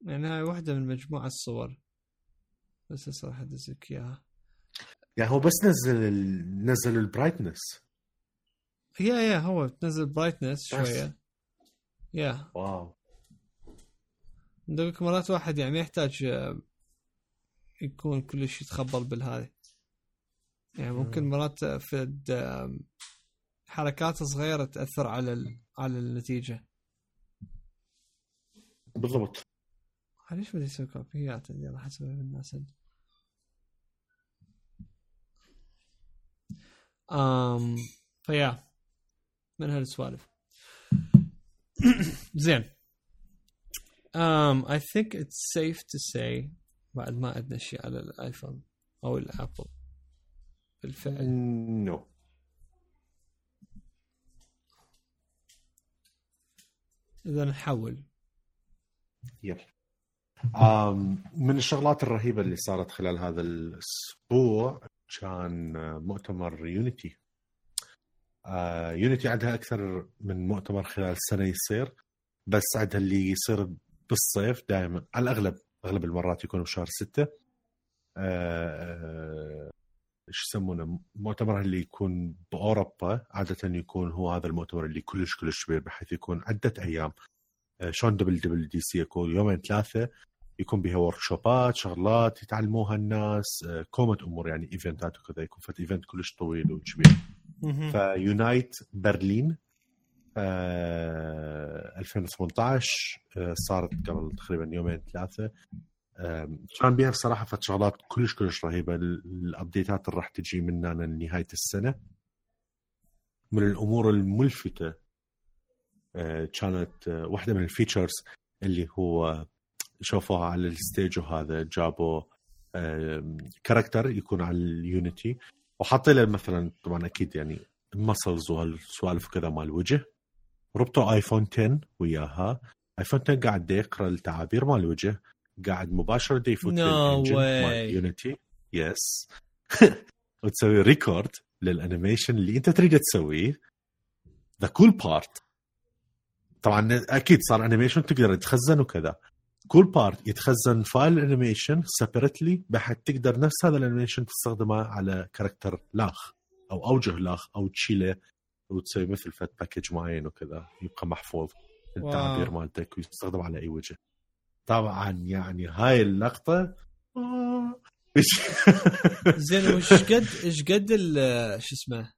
يعني هاي واحدة من مجموعة الصور. بس هسه راح أدزك إياها. يعني هو بس نزل ال... نزل ال brightness yeah yeah هو تنزل brightness شوية. yeah wow. لك مرات واحد يعني يحتاج آه، يكون كل شيء يتخبل بالهذه يعني ممكن مرات في حركات صغيرة تأثر على ال... على النتيجة. بالضبط. ليش بدي أسوي؟ كوبيات اللي راح اسويها بالناس um, فيا من هالسوالف. زين. um, I think it's safe to say بعد ما عندنا شيء على الآيفون أو الآبل. بالفعل. نو no. إذا نحول. يب um, من الشغلات الرهيبة اللي صارت خلال هذا الأسبوع كان مؤتمر يونيتي آه Unity عندها أكثر من مؤتمر خلال السنة يصير بس عندها اللي يصير بالصيف دائما على الأغلب أغلب المرات يكون بشهر ستة. آه آه إيش يسمونه؟ مؤتمر اللي يكون بأوروبا عادة يكون هو هذا المؤتمر اللي كلش كلش كبير بحيث يكون عدة أيام. آه شلون WWDC يكون؟ يومين ثلاثة يكون بها workshop ات شغلات يتعلموها الناس آه، كومة أمور يعني event ات وكذا يكون فت event كلش طويل وكبير ف Unite Berlin آه 2018 آه صارت قبل تقريبا يومين ثلاثة. آه كان بها بصراحة فت شغلات كلش كلش رهيبة. ال update ات اللي راح تجي مننا لنهاية السنة. من الأمور الملفتة آه كانت واحدة من ال features اللي هو شوفوها على ال stage وهذا جابوا character يكون على ال Unity. وحاطين له مثلا طبعا أكيد يعني ال muscles وهالسوالف كذا مال الوجه ربطوا iPhone 10 وياها. iPhone 10 قاعد يقرأ التعابير مال الوجه قاعد مباشرة يفوت لل Unity. يس وتسوي record لل animation اللي أنت تريد تسويه. the cool part طبعا أكيد صار animation تقدر تخزن وكذا. كل part يتخزن file animation separately بحيث تقدر نفس هذا ال animation تستخدمه على character لاخ أو أوجه لاخ أو تشيله وتسوي مثل فت package معين وكذا يبقى محفوظ. التعبير مالتك ويستخدم على أي وجه. طبعا يعني هاي اللقطة زين وش قد إيش قد شو اسمه؟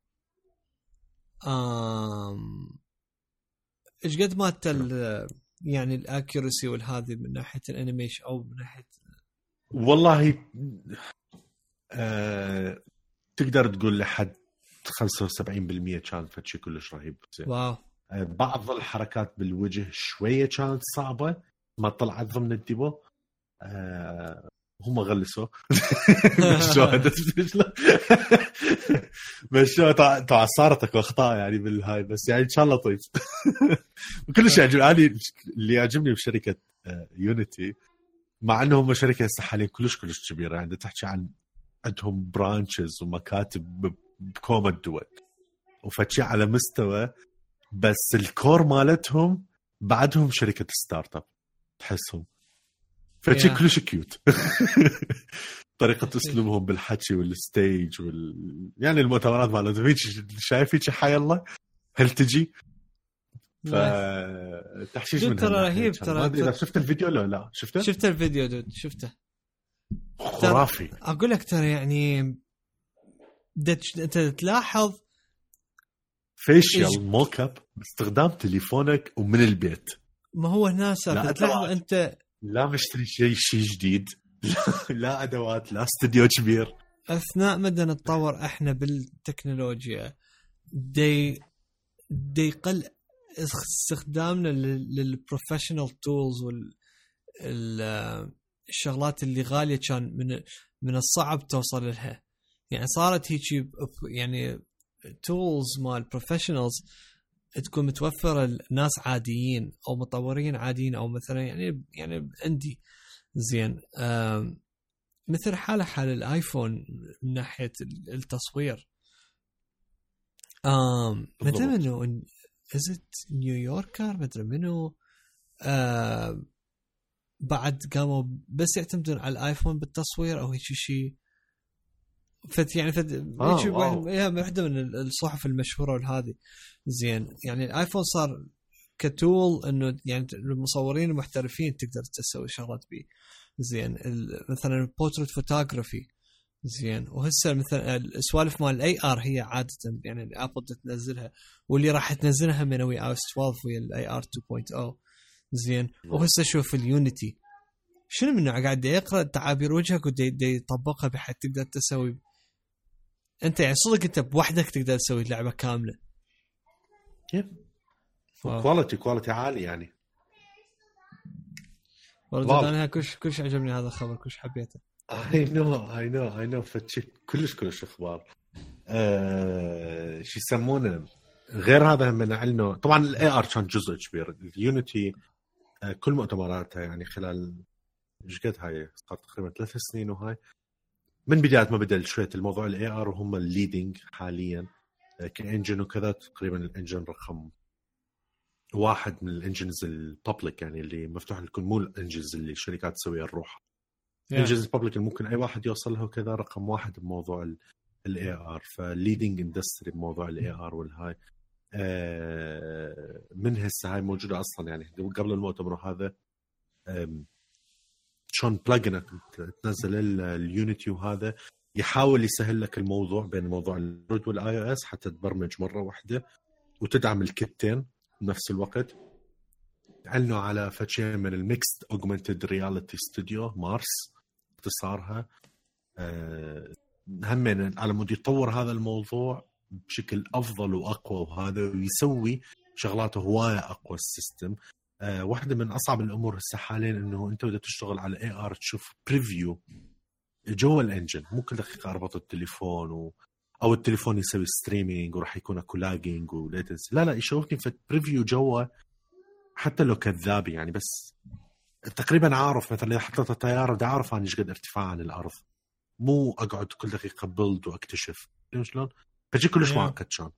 إيش قد مات يعني الاكيرسي والهذه من ناحية الانيميشن أو من ناحيه والله آه تقدر تقول لحد 75% كان فشي كلش رهيب. زين. واو. آه بعض الحركات بالوجه شوية كانت صعبة ما طلعت ضمن الديبو. آه هم غلسوا. مشوها مشوها طبعا صارت اكو اخطاء يعني بالهاي بس يعني إن شاء الله طيب. وكلش يعجبني اللي يعجبني بشركة Unity آه، مع انهم شركة هسه حاليا كلش كلش كبيرة يعني تحكي عن عندهم branches ومكاتب بكوم الدول. وفتشي على مستوى بس ال core مالتهم بعدهم شركة startup تحسهم. فشي كلش cute طريقة أسلوبهم بالحكي وال stage وال يعني المؤتمرات مالتهم هيك شايف هيك حي الله؟ هل تجي؟ ف تحشيش من ترى رهيب ترى إذا شفت الفيديو ولا لا. شفته؟ شفت الفيديو dude شفته. خرافي. أقول لك ترى يعني انت تلاحظ facial mocap باستخدام تليفونك ومن البيت. ما هو ناس لا أنت لا مشتري شيء شيء جديد. لا أدوات لا استوديو كبير. أثناء ما نتطور إحنا بالتكنولوجيا دي دي قل استخدامنا لل professional tools والشغلات اللي غالية كان من من الصعب توصل لها. يعني صارت هيك يعني tools مال professionals تكون متوفرة لناس عاديين أو مطورين عاديين أو مثلا يعني يعني عندي. زين. مثل حالة حال الآيفون من ناحية التصوير. آم مثل منو؟ ازت نيويوركر مدري منو؟ بعد قاموا بس يعتمدون على الآيفون بالتصوير أو هيك شيء فت يعني فت آه واحدة من الصحف المشهورة وهذه زين. يعني الآيفون صار ك tool إنه يعني المصورين المحترفين تقدر تسوي شغلات بيه. زين. مثلا ال portrait photography زين. وهسه مثلا السوالف مال ال AR هي عادة يعني Apple تنزلها واللي راح تنزلها من iOS 12 ويا ال AR 2.0 زين. وهسه شوف ال Unity شنو منه؟ قاعد يقرأ تعابير وجهك ودي يطبقها بحيث تقدر تسوي انت يعني صدق انت بوحدك تقدر تسوي لعبه كاملة. كيف quality quality عالي يعني. والله أنا كلش كلش عجبني هذا الخبر كلش حبيته. I know اي نو اي نو كلش كلش أخبار. آه شو يسمونه؟ غير هذا من اعلنوا طبعا ال AR كان جزء كبير. ال Unity آه كل مؤتمراتها يعني خلال إيش قد هاي؟ صار تقريبا ثلاث سنين وهاي. من بدايه ما بدأ شوية الموضوع ال AR وهم ال leading حاليا آه، ك engine وكذا تقريبا ال engine رقم واحد من ال engines ال public يعني اللي مفتوح لكم مو ال engines اللي الشركات تسويها لروحها. engines ال public ممكن أي واحد يوصل له وكذا رقم واحد بموضوع ال AR ف leading industry بموضوع ال AR والهاي آه، من هسه هاي موجودة أصلا يعني قبل المؤتمر هذا شلون plugin تنزل ال Unity وهذا يحاول يسهل لك الموضوع بين موضوع ال Android وال iOS حتى تبرمج مرة واحدة وتدعم الكتين بنفس الوقت. اعلنوا على فتشين من ال Mixed Augmented Reality Studio MARS اختصارها. أه هم على مود يطور هذا الموضوع بشكل أفضل وأقوى وهذا ويسوي شغلاته هواية أقوى ال system. أه واحدة من أصعب الأمور هسه حاليا إنه أنت بدك تشتغل على AR تشوف preview جوا ال engine مو كل دقيقة أربط التليفون و... أو التليفون يسوي streaming وراح يكون أكو lagging و latency لا لا يشوفني في preview جوا حتى لو كذاب يعني بس تقريبا عارف مثلا إذا حطيت الطيارة بدي أعرف أنا إيش قد ارتفاع عن الأرض. مو أقعد كل دقيقة build وأكتشف. شلون؟ فشي كلش معقد أه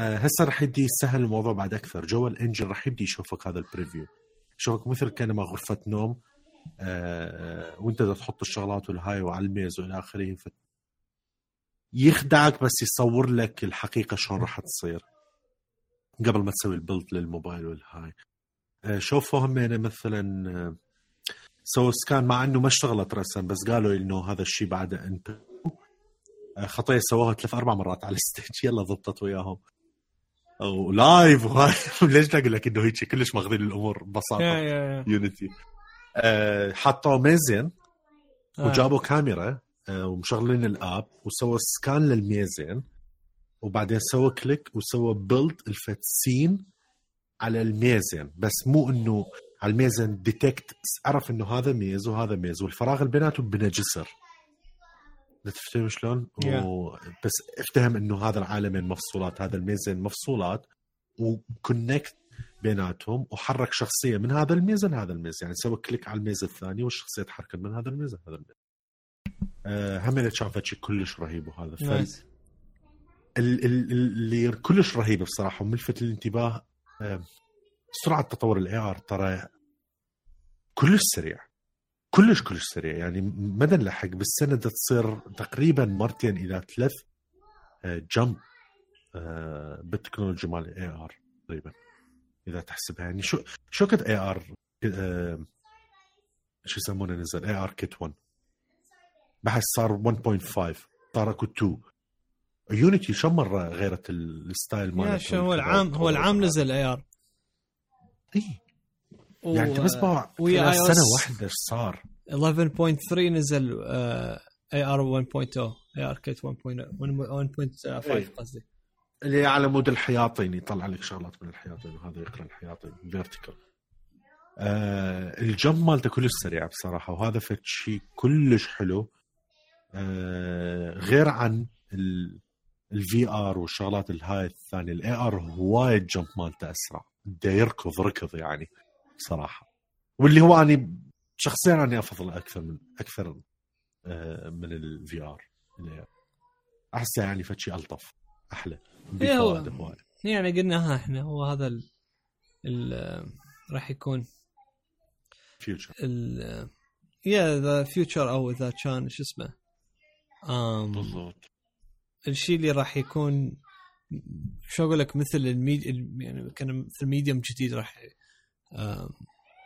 هسه راح يدي يسهل الموضوع بعد أكثر. جوا ال engine راح يبدي يشوفك هذا ال preview يشوفك مثل كأنما غرفة نوم أه وأنت تحط الشغلات والهاي وعلى الميز وإلى آخره يخدعك بس يصور لك الحقيقة شلون راح تصير. قبل ما تسوي ال build للموبايل والهاي. آه، شوفوا هم يعني مثلا آه، سووا scan مع إنه ما اشتغلت رسم بس قالوا إنه هذا الشيء بعد انت آه، خطية سووها ثلاث أربع مرات على ال stage. يلا ضبطت وياهم. و live وهاي. ليش أقول لك إنه هيك كلش ماخذين الأمور ببساطة؟ Unity حطوا ميزين وجابوا كاميرا ومشغلين ال app وسووا scan للميزين وبعدين سوى click وسوى build ل فد scene على الميزين بس مو إنه على الميزين detect عرف إنه هذا ميز وهذا ميز. والفراغ اللي بيناتهم بنا جسر تفتهم شلون؟ yeah. و... بس افتهم إنه هذا العالمين مفصولات هذا الميزين مفصولات و connect بيناتهم وحرك شخصية من هذا الميزن هذا الميز يعني سوى click على الميز الثاني والشخصية تحركت من هذا الميزن هذا الميز آه هم شافت شيء كلش رهيب وهذا nice. اللي كلش رهيب بصراحة وملفت للانتباه سرعة تطور ال AR ترى كلش سريع كلش كلش سريع يعني مدى نلحق بالسنة تصير تقريبا مرتين إلى ثلاث jump آه، بالتكنولوجيا مال ال AR تقريبا إذا تحسبها. يعني شو شو قد AR شو يسمونه نزل؟ ARKit 1 بحث صار 1.5 صار اكو 2 Unity شو مرة غيرت ال style ماله؟ هو العام هو العام نزل AR اي. يعني انت بس باع ويا سنة واحدة إيش صار؟ 11.3 نزل AR 1.0 ARKit 1.5 قصدي. اللي على مود الحياطين يطلع لك شغلات من الحياطين وهذا يقرأ الحياطين vertical آه ال jump مالته كلش سريع بصراحة وهذا فد شيء كلش حلو. آه غير عن ال VR والشغلات الهاي الثانية ال AR وايد jump مالته أسرع بده يركض ركض يعني. بصراحة. واللي هو أني شخصيا أني أفضل أكثر من أكثر آه من ال VR احسه يعني فشي ألطف أحلى. إيه هو يعني قلناها إحنا هو هذا ال ال راح يكون future ال yeah the future أو اذا كان شو اسمه؟ بالضبط. الشيء اللي راح يكون شو أقول لك مثل ال med يعني كان مثل medium جديد راح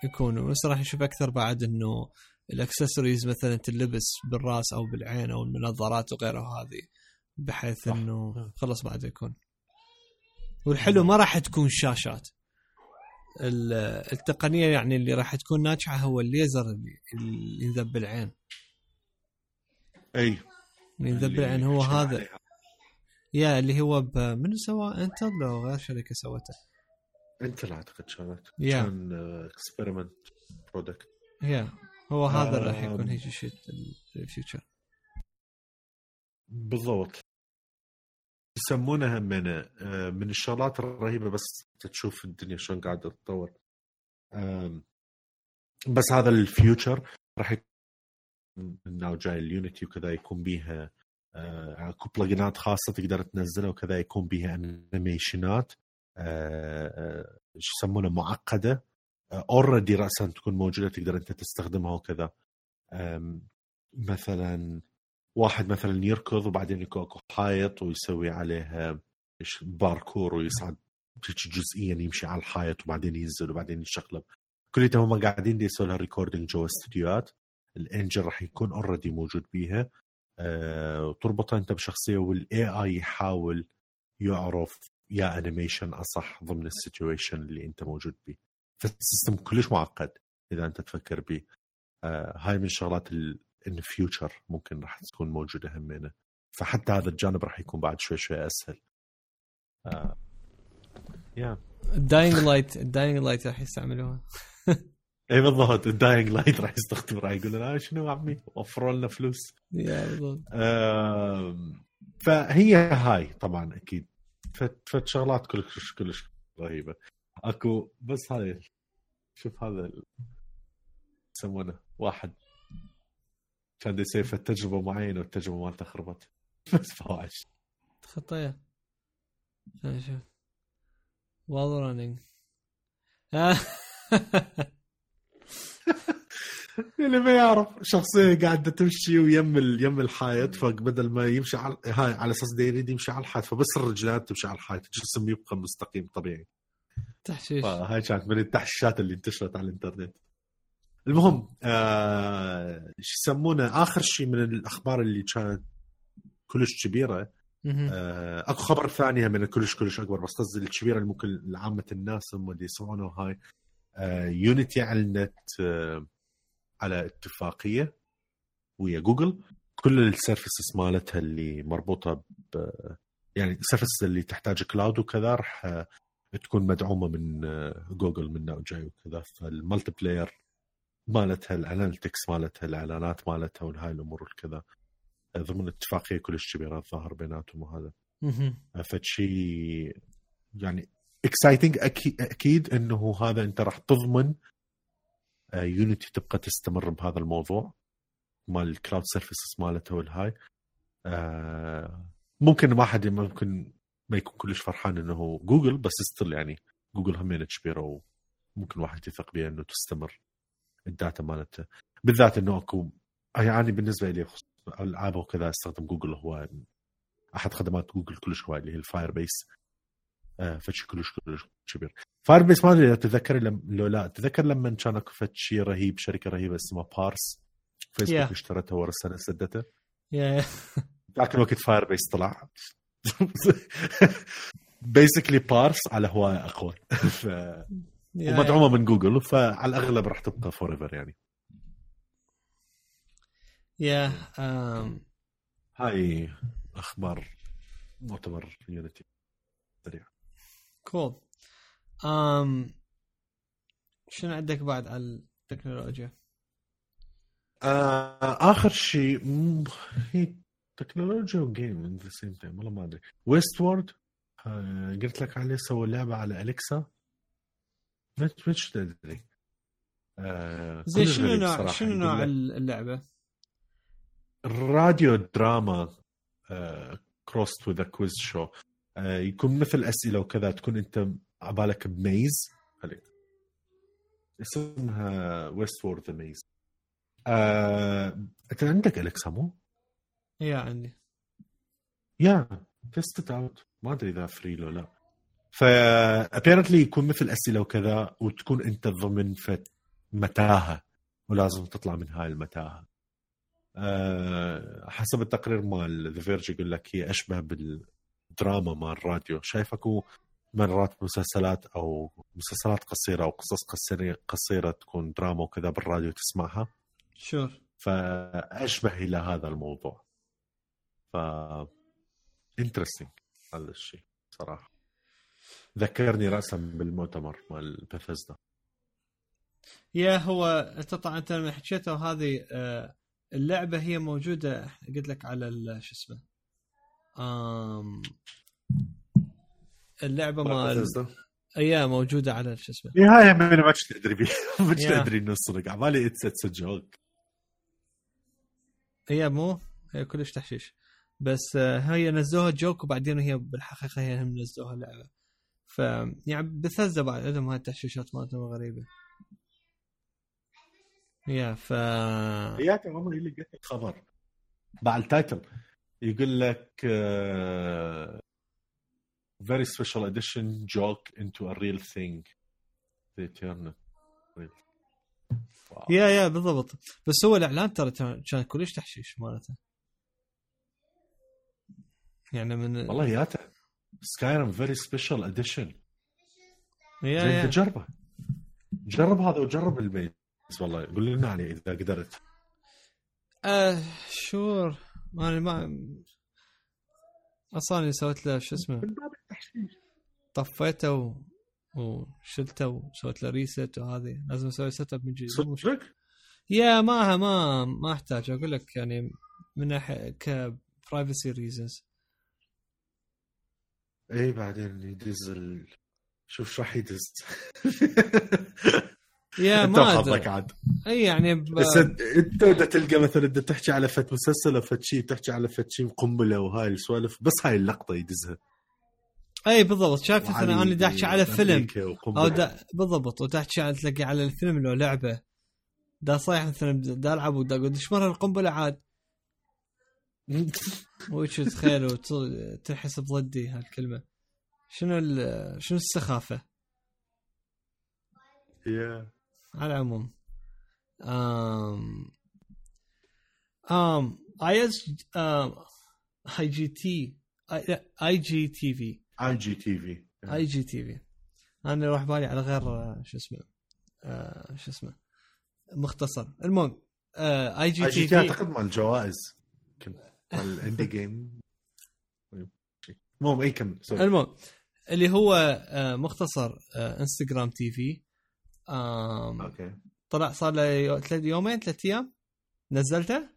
يكون. بس راح نشوف أكثر بعد إنه الأكسسوارز مثلا تلبس بالرأس أو بالعين أو المنظارات وغيرها هذه بحيث إنه خلص بعد يكون. والحلو ما راح تكون شاشات. التقنية يعني اللي راح تكون ناجحة هو الليزر اللي ينذب بالعين. أي. اللي ينذب بالعين هو هذا. عليها. yeah اللي هو من سوى؟ Intel لو غير شركة سوته Intel اعتقد كانت كان experiment product yeah هو هذا راح يكون هيك شيء ال future بالضبط. يسمونها من آه، من الشغلات الرهيبة بس تشوف الدنيا شلون قاعدة تتطور. بس هذا ال future راح يكون انه جاي ال Unity وكذا يكون بيها آه، اكو plugin ات خاصة تقدر تنزلها وكذا يكون بيها animation ات آه، إيش يسمونها معقدة. already راسا تكون موجودة تقدر أنت تستخدمها وكذا. مثلا واحد مثلا يركض وبعدين يكون اكو حائط ويسوي عليه باركور ويصعد جزئيا يمشي على الحائط وبعدين ينزل وبعدين يشقلب كليتها هم قاعدين يسووا لها recording جوا استديوهات الانجل راح يكون already موجود بيها. أه وتربطها أنت بشخصية وال AI يحاول يعرف يا animation أصح ضمن ال situation اللي أنت موجود بيه فال system كلش معقد إذا أنت تفكر به. أه هاي من الشغلات in future ممكن راح تكون موجودة همينة. فحتى هذا الجانب راح يكون بعد شوي شوي أسهل. آه. yeah ال Dying Light ال Dying Light راح يستعملوها. اي بالضبط. ال Dying Light راح يستخدم راح يقول لنا آه، شنو عمي؟ وفروا لنا فلوس. yeah بالضبط. فهي هاي طبعا أكيد. فت شغلات كلش كلش رهيبة. أكو بس هاي شوف هذا يسمونه واحد. كان يسوي تجربه معينة والتجربة مالته خربت. بس فواش. خطيه نشوف while running. اللي ما يعرف شخصية قاعدة تمشي ويم يم الحائط فبدل ما يمشي على هاي على أساس يريد يمشي على الحائط فبس الرجلات تمشي على الحائط الجسم يبقى مستقيم طبيعي. تحشيش. هاي كانت من التحشيشات اللي انتشرت على الإنترنت. المهم آه شو يسمونه؟ آخر شيء من الأخبار اللي كانت كلش كبيرة آه أكو خبر ثاني من كلش كلش أكبر بس قصدي الكبيرة اللي ممكن لعامة الناس هم اللي يسمعونه هاي آه Unity اعلنت آه على اتفاقية ويا جوجل. كل ال services مالتها اللي مربوطة ب يعني ال services اللي تحتاج cloud وكذا راح تكون مدعومة من جوجل من جاي وكذا. فال multiplayer مالتها ال analytics مالتها الاعلانات مالتها وهاي الأمور والكذا ضمن اتفاقية كلش كبيره الظاهر بيناتهم وهذا. فشي يعني exciting أكيد إنه هذا أنت راح تضمن Unity آه، تبقى تستمر بهذا الموضوع مال ال cloud services مالته والهاي. آه، ممكن واحد ممكن ما يكون كلش فرحان إنه جوجل بس still يعني جوجل همين كبيره وممكن واحد يثق بها إنه تستمر ال data مالته. بالذات إنه اكو يعني بالنسبة لي العاب وكذا استخدم جوجل هو أحد خدمات جوجل كلش هواي اللي هي ال Firebase. فشي كلش كلش كبير. Firebase ما أدري إذا تتذكر لو لا تذكر لما كان أكو شيء رهيب شركة رهيبة اسمها Parse فيسبوك yeah. اشترتها ورا السنة سدتها ذاك الوقت Firebase طلع. basically Parse على هواية أقوى. ف ومدعومة من جوجل فعلى الأغلب راح تبقى forever يعني. yeah um... هاي أخبار مؤتمر Unity سريع. cool um... شنو عندك بعد على التكنولوجيا؟ آه آخر شيء هي تكنولوجيا و game at the same time والله ما أدري. ويست وورد آه قلت لك عليه سوى لعبة على اليكسا مش تدري آه زين شنو نوع شنو نوع اللعبة؟ راديو دراما كروست وذ كويز شو يكون مثل أسئلة وكذا تكون أنت عبالك بميز. اسمها ويست وورد ميز أنت عندك Alexa مو؟ yeah عندي. yeah test out ما أدري إذا free لو لا. ف apparently يكون مثل أسئلة وكذا وتكون أنت ضمن متاهة ولازم تطلع من هاي المتاهة. أه حسب التقرير مال The Verge يقول لك هي أشبه بالدراما مال الراديو. شايف اكو مرات مسلسلات أو مسلسلات قصيرة أو قصص قصيرة قصيرة تكون دراما وكذا بالراديو تسمعها؟ sure. فأشبه إلى هذا الموضوع. ف interesting هذا الشيء صراحة. ذكرني راسا بالمؤتمر مال Bethesda yeah هو انت طبعا أنت لما حكيته هذه آه، اللعبة هي موجودة قلت لك على شو اسمه آم اللعبة مال اي موجودة على شو اسمه؟ اي هاي من ما تدري بيها ما تدري إنه صدق. عبالي it's joke هي مو؟ هي كلش تحشيش. بس آه، هي نزلوها joke وبعدين هي بالحقيقة هي هم نزلوها لعبة. ف يعني بثزة بعد عندهم هاي التحشيشات مالتهم غريبة. yeah ف تمام اللي قلت الخبر بعد ال title يقول لك uh, very special edition joke into a real thing. The eternal yeah yeah بالضبط. بس هو الإعلان ترى كان كلش تحشيش مالته. يعني من والله يا Skyrim very special edition yeah yeah. جربه. جرب هذا وجرب البيت والله قول لنا عليه إذا قدرت. آه sure. ما ما أصلا سويت له شو اسمه؟ طفيته و... وشلته وسويت له reset وهذه. لازم أسوي setup من جديد. صدق؟ yeah ما ما ما أحتاج. أقول لك يعني من ناحية ك privacy reasons اي بعدين يدز ال... شوف شو راح يدز. yeah ما أدري. عاد. أي يعني ب... بس انت بدك تلقى مثلا بدك تحكي على فت مسلسل أو فت شيء تحكي على فت شيء قنبله وهاي السوالف بس هاي اللقطة يدزها. أي بالضبط. شايف مثلا أنا دا أحكي على فيلم أو دا بالضبط. وتحكي على تلاقي على الفيلم لو لعبة دا صايح مثلا دا العب ودا أقول إيش مرة القنبلة عاد؟ وش تخيل وتنحسب ضدي هالكلمة. شنو شنو السخافة؟ يا. على العموم. آم آم اي اس اي جي تي اي جي تي في اي جي تي في اي جي تي في أنا أروح بالي على غير شو اسمه آه شو اسمه مختصر. المهم آه اي جي تي في أعتقد مال الجوائز الاندي جيم المهم إي كم المهم اللي هو آه مختصر آه انستغرام TV okay. طلع صار له ثلاث يومين ثلاث أيام. نزلته؟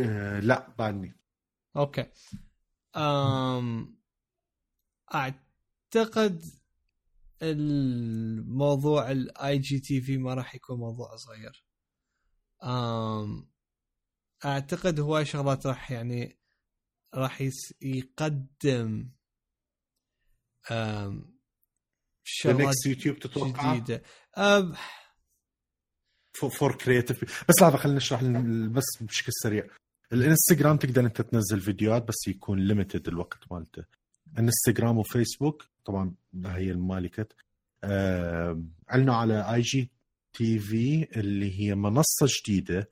أه لا بعدني. okay. أم أعتقد الموضوع ال IGTV ما راح يكون موضوع صغير. أم أعتقد هواي شغلات راح يعني راح يقدم شغلات يوتيوب تتوقع؟ جديدة. أم for creative بس لحظة خلينا نشرح بس بشكل سريع. الإنستغرام تقدر أنت تنزل فيديوهات بس يكون limited الوقت مالته. إنستغرام وفيسبوك طبعا هي المالكة. آه اعلنوا على IG تي في اللي هي منصة جديدة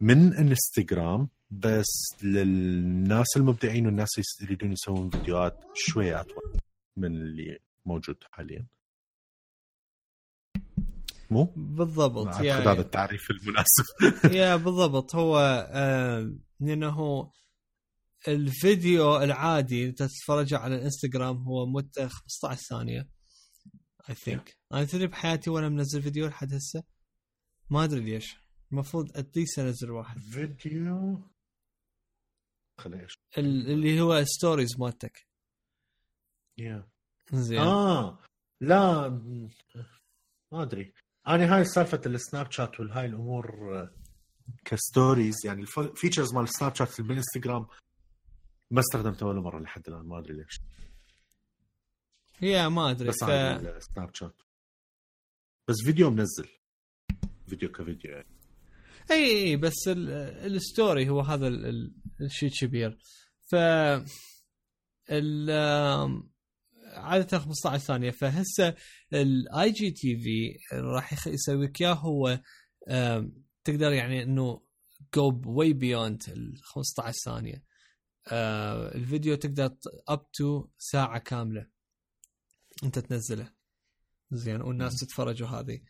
من إنستغرام بس للناس المبدعين والناس يريدون يسوون فيديوهات شوية أطول من اللي موجود حاليا. مو؟ بالضبط يعني هذا التعريف المناسب. يا بالضبط. هو آه لأنه الفيديو العادي انت تتفرجه على الإنستغرام هو مدته 15 ثانية I think أنا تدري بحياتي وأنا منزل فيديو لحد هسه. ما أدري ليش. المفروض at least أنزل واحد. فيديو؟ خليش اللي هو stories مالتك. يا زين. آه. لا ما أدري. أنا هاي سالفة السناب شات والهاي الأمور ك stories يعني ال features مال السناب شات بالانستغرام ما استخدمته ولا مرة لحد الآن ما أدري ليش. يا ما أدري بس ف... سناب شات. بس فيديو منزل. فيديو كفيديو يعني. إي بس ال story هو هذا الشيء الكبير ف ال عادة 15 ثانية. فهسه ال IGTV راح يسوي لك إياه هو تقدر يعني إنه جو way beyond ال 15 ثانية. آه، الفيديو تقدر up to ساعة كاملة أنت تنزله. زين والناس تتفرج وهذه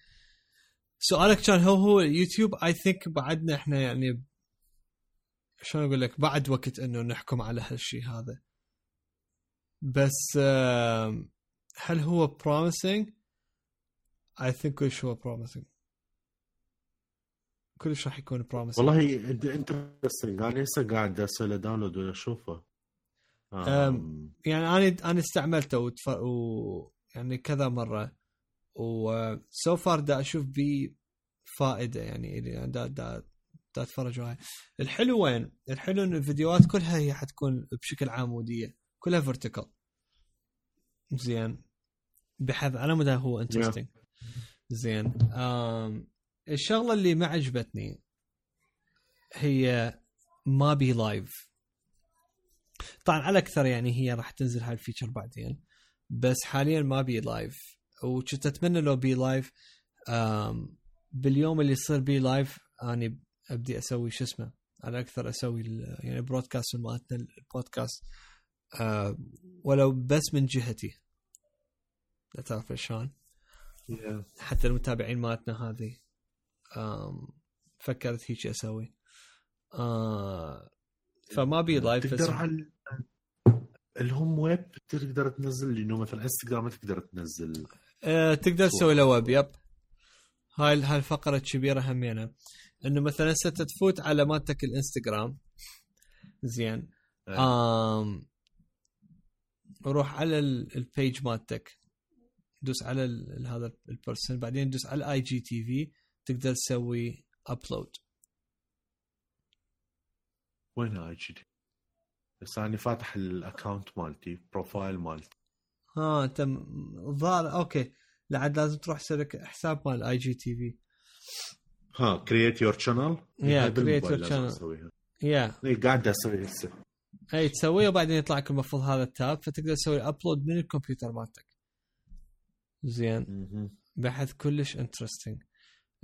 سؤالك كان هو هو يوتيوب؟ I think بعدنا إحنا يعني شلون أقول لك؟ بعد وقت إنه نحكم على هالشيء هذا. بس هل هو promising؟ I think كلش هو promising كلش راح يكون promising والله interesting أنا هسه قاعد أسوي download واشوفه يعني أنا أنا استعملته وتف... و يعني كذا مرة. و so far دا أشوف بي فائدة يعني دا دا دا أتفرج هاي الحلو وين؟ الحلو إن الفيديوهات كلها هي حتكون بشكل عموديه كلها vertical زين. بحيث على مدى هو interesting زين. الشغلة اللي ما عجبتني هي ما بي live طبعا على أكثر يعني هي راح تنزل هاي ال feature بعدين بس حاليا ما بي live وكنت أتمنى لو بي live باليوم اللي يصير بي live أني أبدي أسوي شو اسمه على أكثر أسوي يعني broadcast مالتنا البودكاست. آه ولو بس من جهتي. لا تعرف شلون. Yeah. حتى المتابعين مالتنا هذه فكرت هيك أسوي. آه فما بي live تقدر على ال home web تقدر تنزل لأنه مثلا إنستغرام ما تقدر تنزل. آه تقدر تسوي له web yep. هاي هاي الفقرة الكبيره همينة. إنه مثلا ستتفوت على مالتك الإنستغرام. زين. آم روح على ال page مالتك دوس على هذا ال person بعدين دوس على ال IGTV تقدر تسوي upload وين IGTV بس أنا فاتح ال account مالتي profile مالتي. ها أنت الظاهر okay. لعد لازم تروح تسوي حساب مال IGTV ها create your channel yeah create your channel yeah قاعد أسوي هسه. اي تسويه وبعدين يطلع لك المفروض هذا ال tab فتقدر تسوي upload من الكمبيوتر مالتك. زين. بحث كلش interesting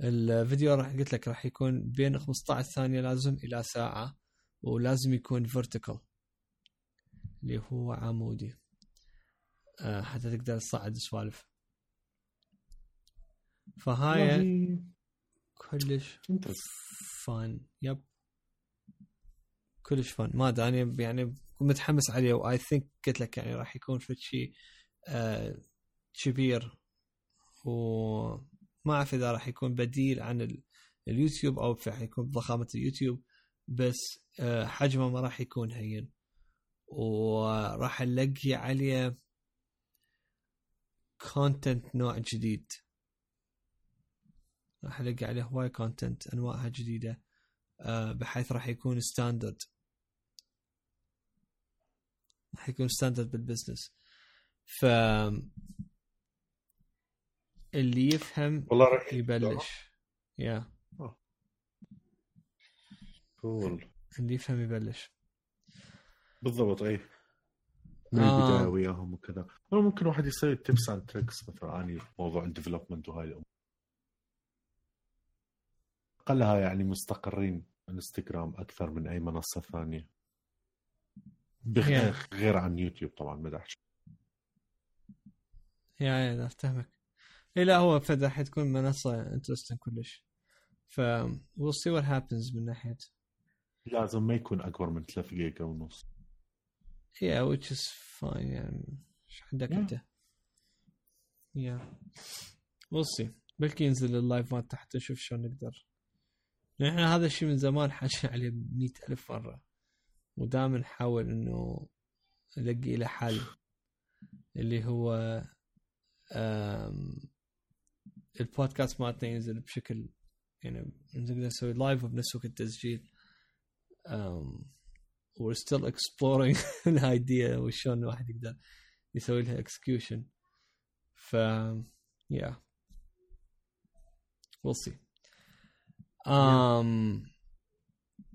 الفيديو راح قلت لك راح يكون بين 15 ثانية لازم إلى ساعة ولازم يكون vertical اللي هو عمودي. آه حتى تقدر تصعد سوالف. فهاي كلش fun yep كلش fun ما أدري أنا يعني متحمس عليه و I think قلت لك يعني راح يكون في شيء آه كبير. وما أعرف إذا راح يكون بديل عن اليوتيوب أو راح يكون بضخامة اليوتيوب. بس آه حجمه ما راح يكون هين. وراح نلاقي عليه content نوع جديد. راح الاقي عليه هواي content أنواعها جديدة. بحيث راح يكون standard راح يكون standard بال business ف اللي يفهم والله راح يبلش. yeah cool اللي يفهم يبلش. بالضبط أي. من آه. البداية وياهم وكذا. ممكن واحد يسوي tips and tricks مثلا اني موضوع ال development وهاي الأمور. أقلها يعني مستقرين إنستغرام أكثر من أي منصة ثانية. بغير غير عن يوتيوب طبعا ما yeah yeah أفتهمك. إي لا هو فدا حتكون منصة interesting كلش. ف we'll see what happens من ناحية. لازم ما يكون اكبر من 3 جيجا ونص. Yeah which is fine يعني إيش عندك yeah. أنت. Yeah. We'll see. بلكي ينزل ال live مال تحت نشوف شلون نقدر. نحن هذا الشيء من زمان حاجين عليه مئة ألف مرة. ودائما نحاول إنه نلقي له حل اللي هو البودكاست مالتنا ينزل بشكل يعني نقدر نسوي لايف بنفس وقت التسجيل. um, we're still exploring ال idea وشلون الواحد يقدر يسوي لها execution ف yeah. We'll see. Um,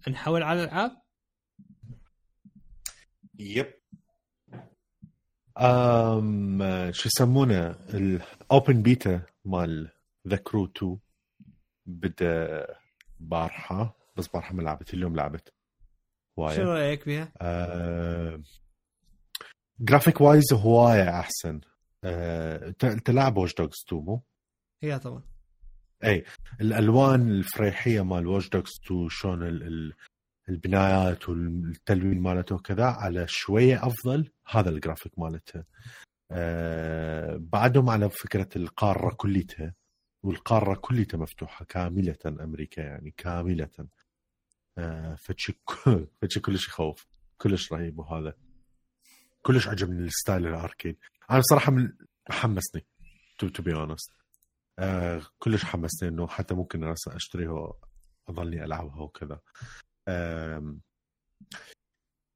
نحول على الألعاب؟ yep um, شو يسمونه؟ ال open beta مال ذا كرو 2 بدأ بارحة بس بارحة ما لعبت اليوم لعبت. هوايه شو رأيك بها؟ آه... graphic wise هواية أحسن. آه... تلعب واتش دوجز 2 مو؟ هي طبعا. اي الألوان الفرايحية مال واتش دوجز 2 شلون ال... البنايات والتلوين مالته وكذا على شوية أفضل هذا الجرافيك مالتها آه بعدهم على فكرة القارة كليتها والقارة كليتها مفتوحة كاملة أمريكا يعني كاملة. آه فد شي فد شي كلش يخوف كلش رهيب وهذا. كلش عجبني ال style ال arcade. أنا صراحة من حمسني to be honest كلش حمسني إنه حتى ممكن أشتريها اظلني ألعبها وكذا.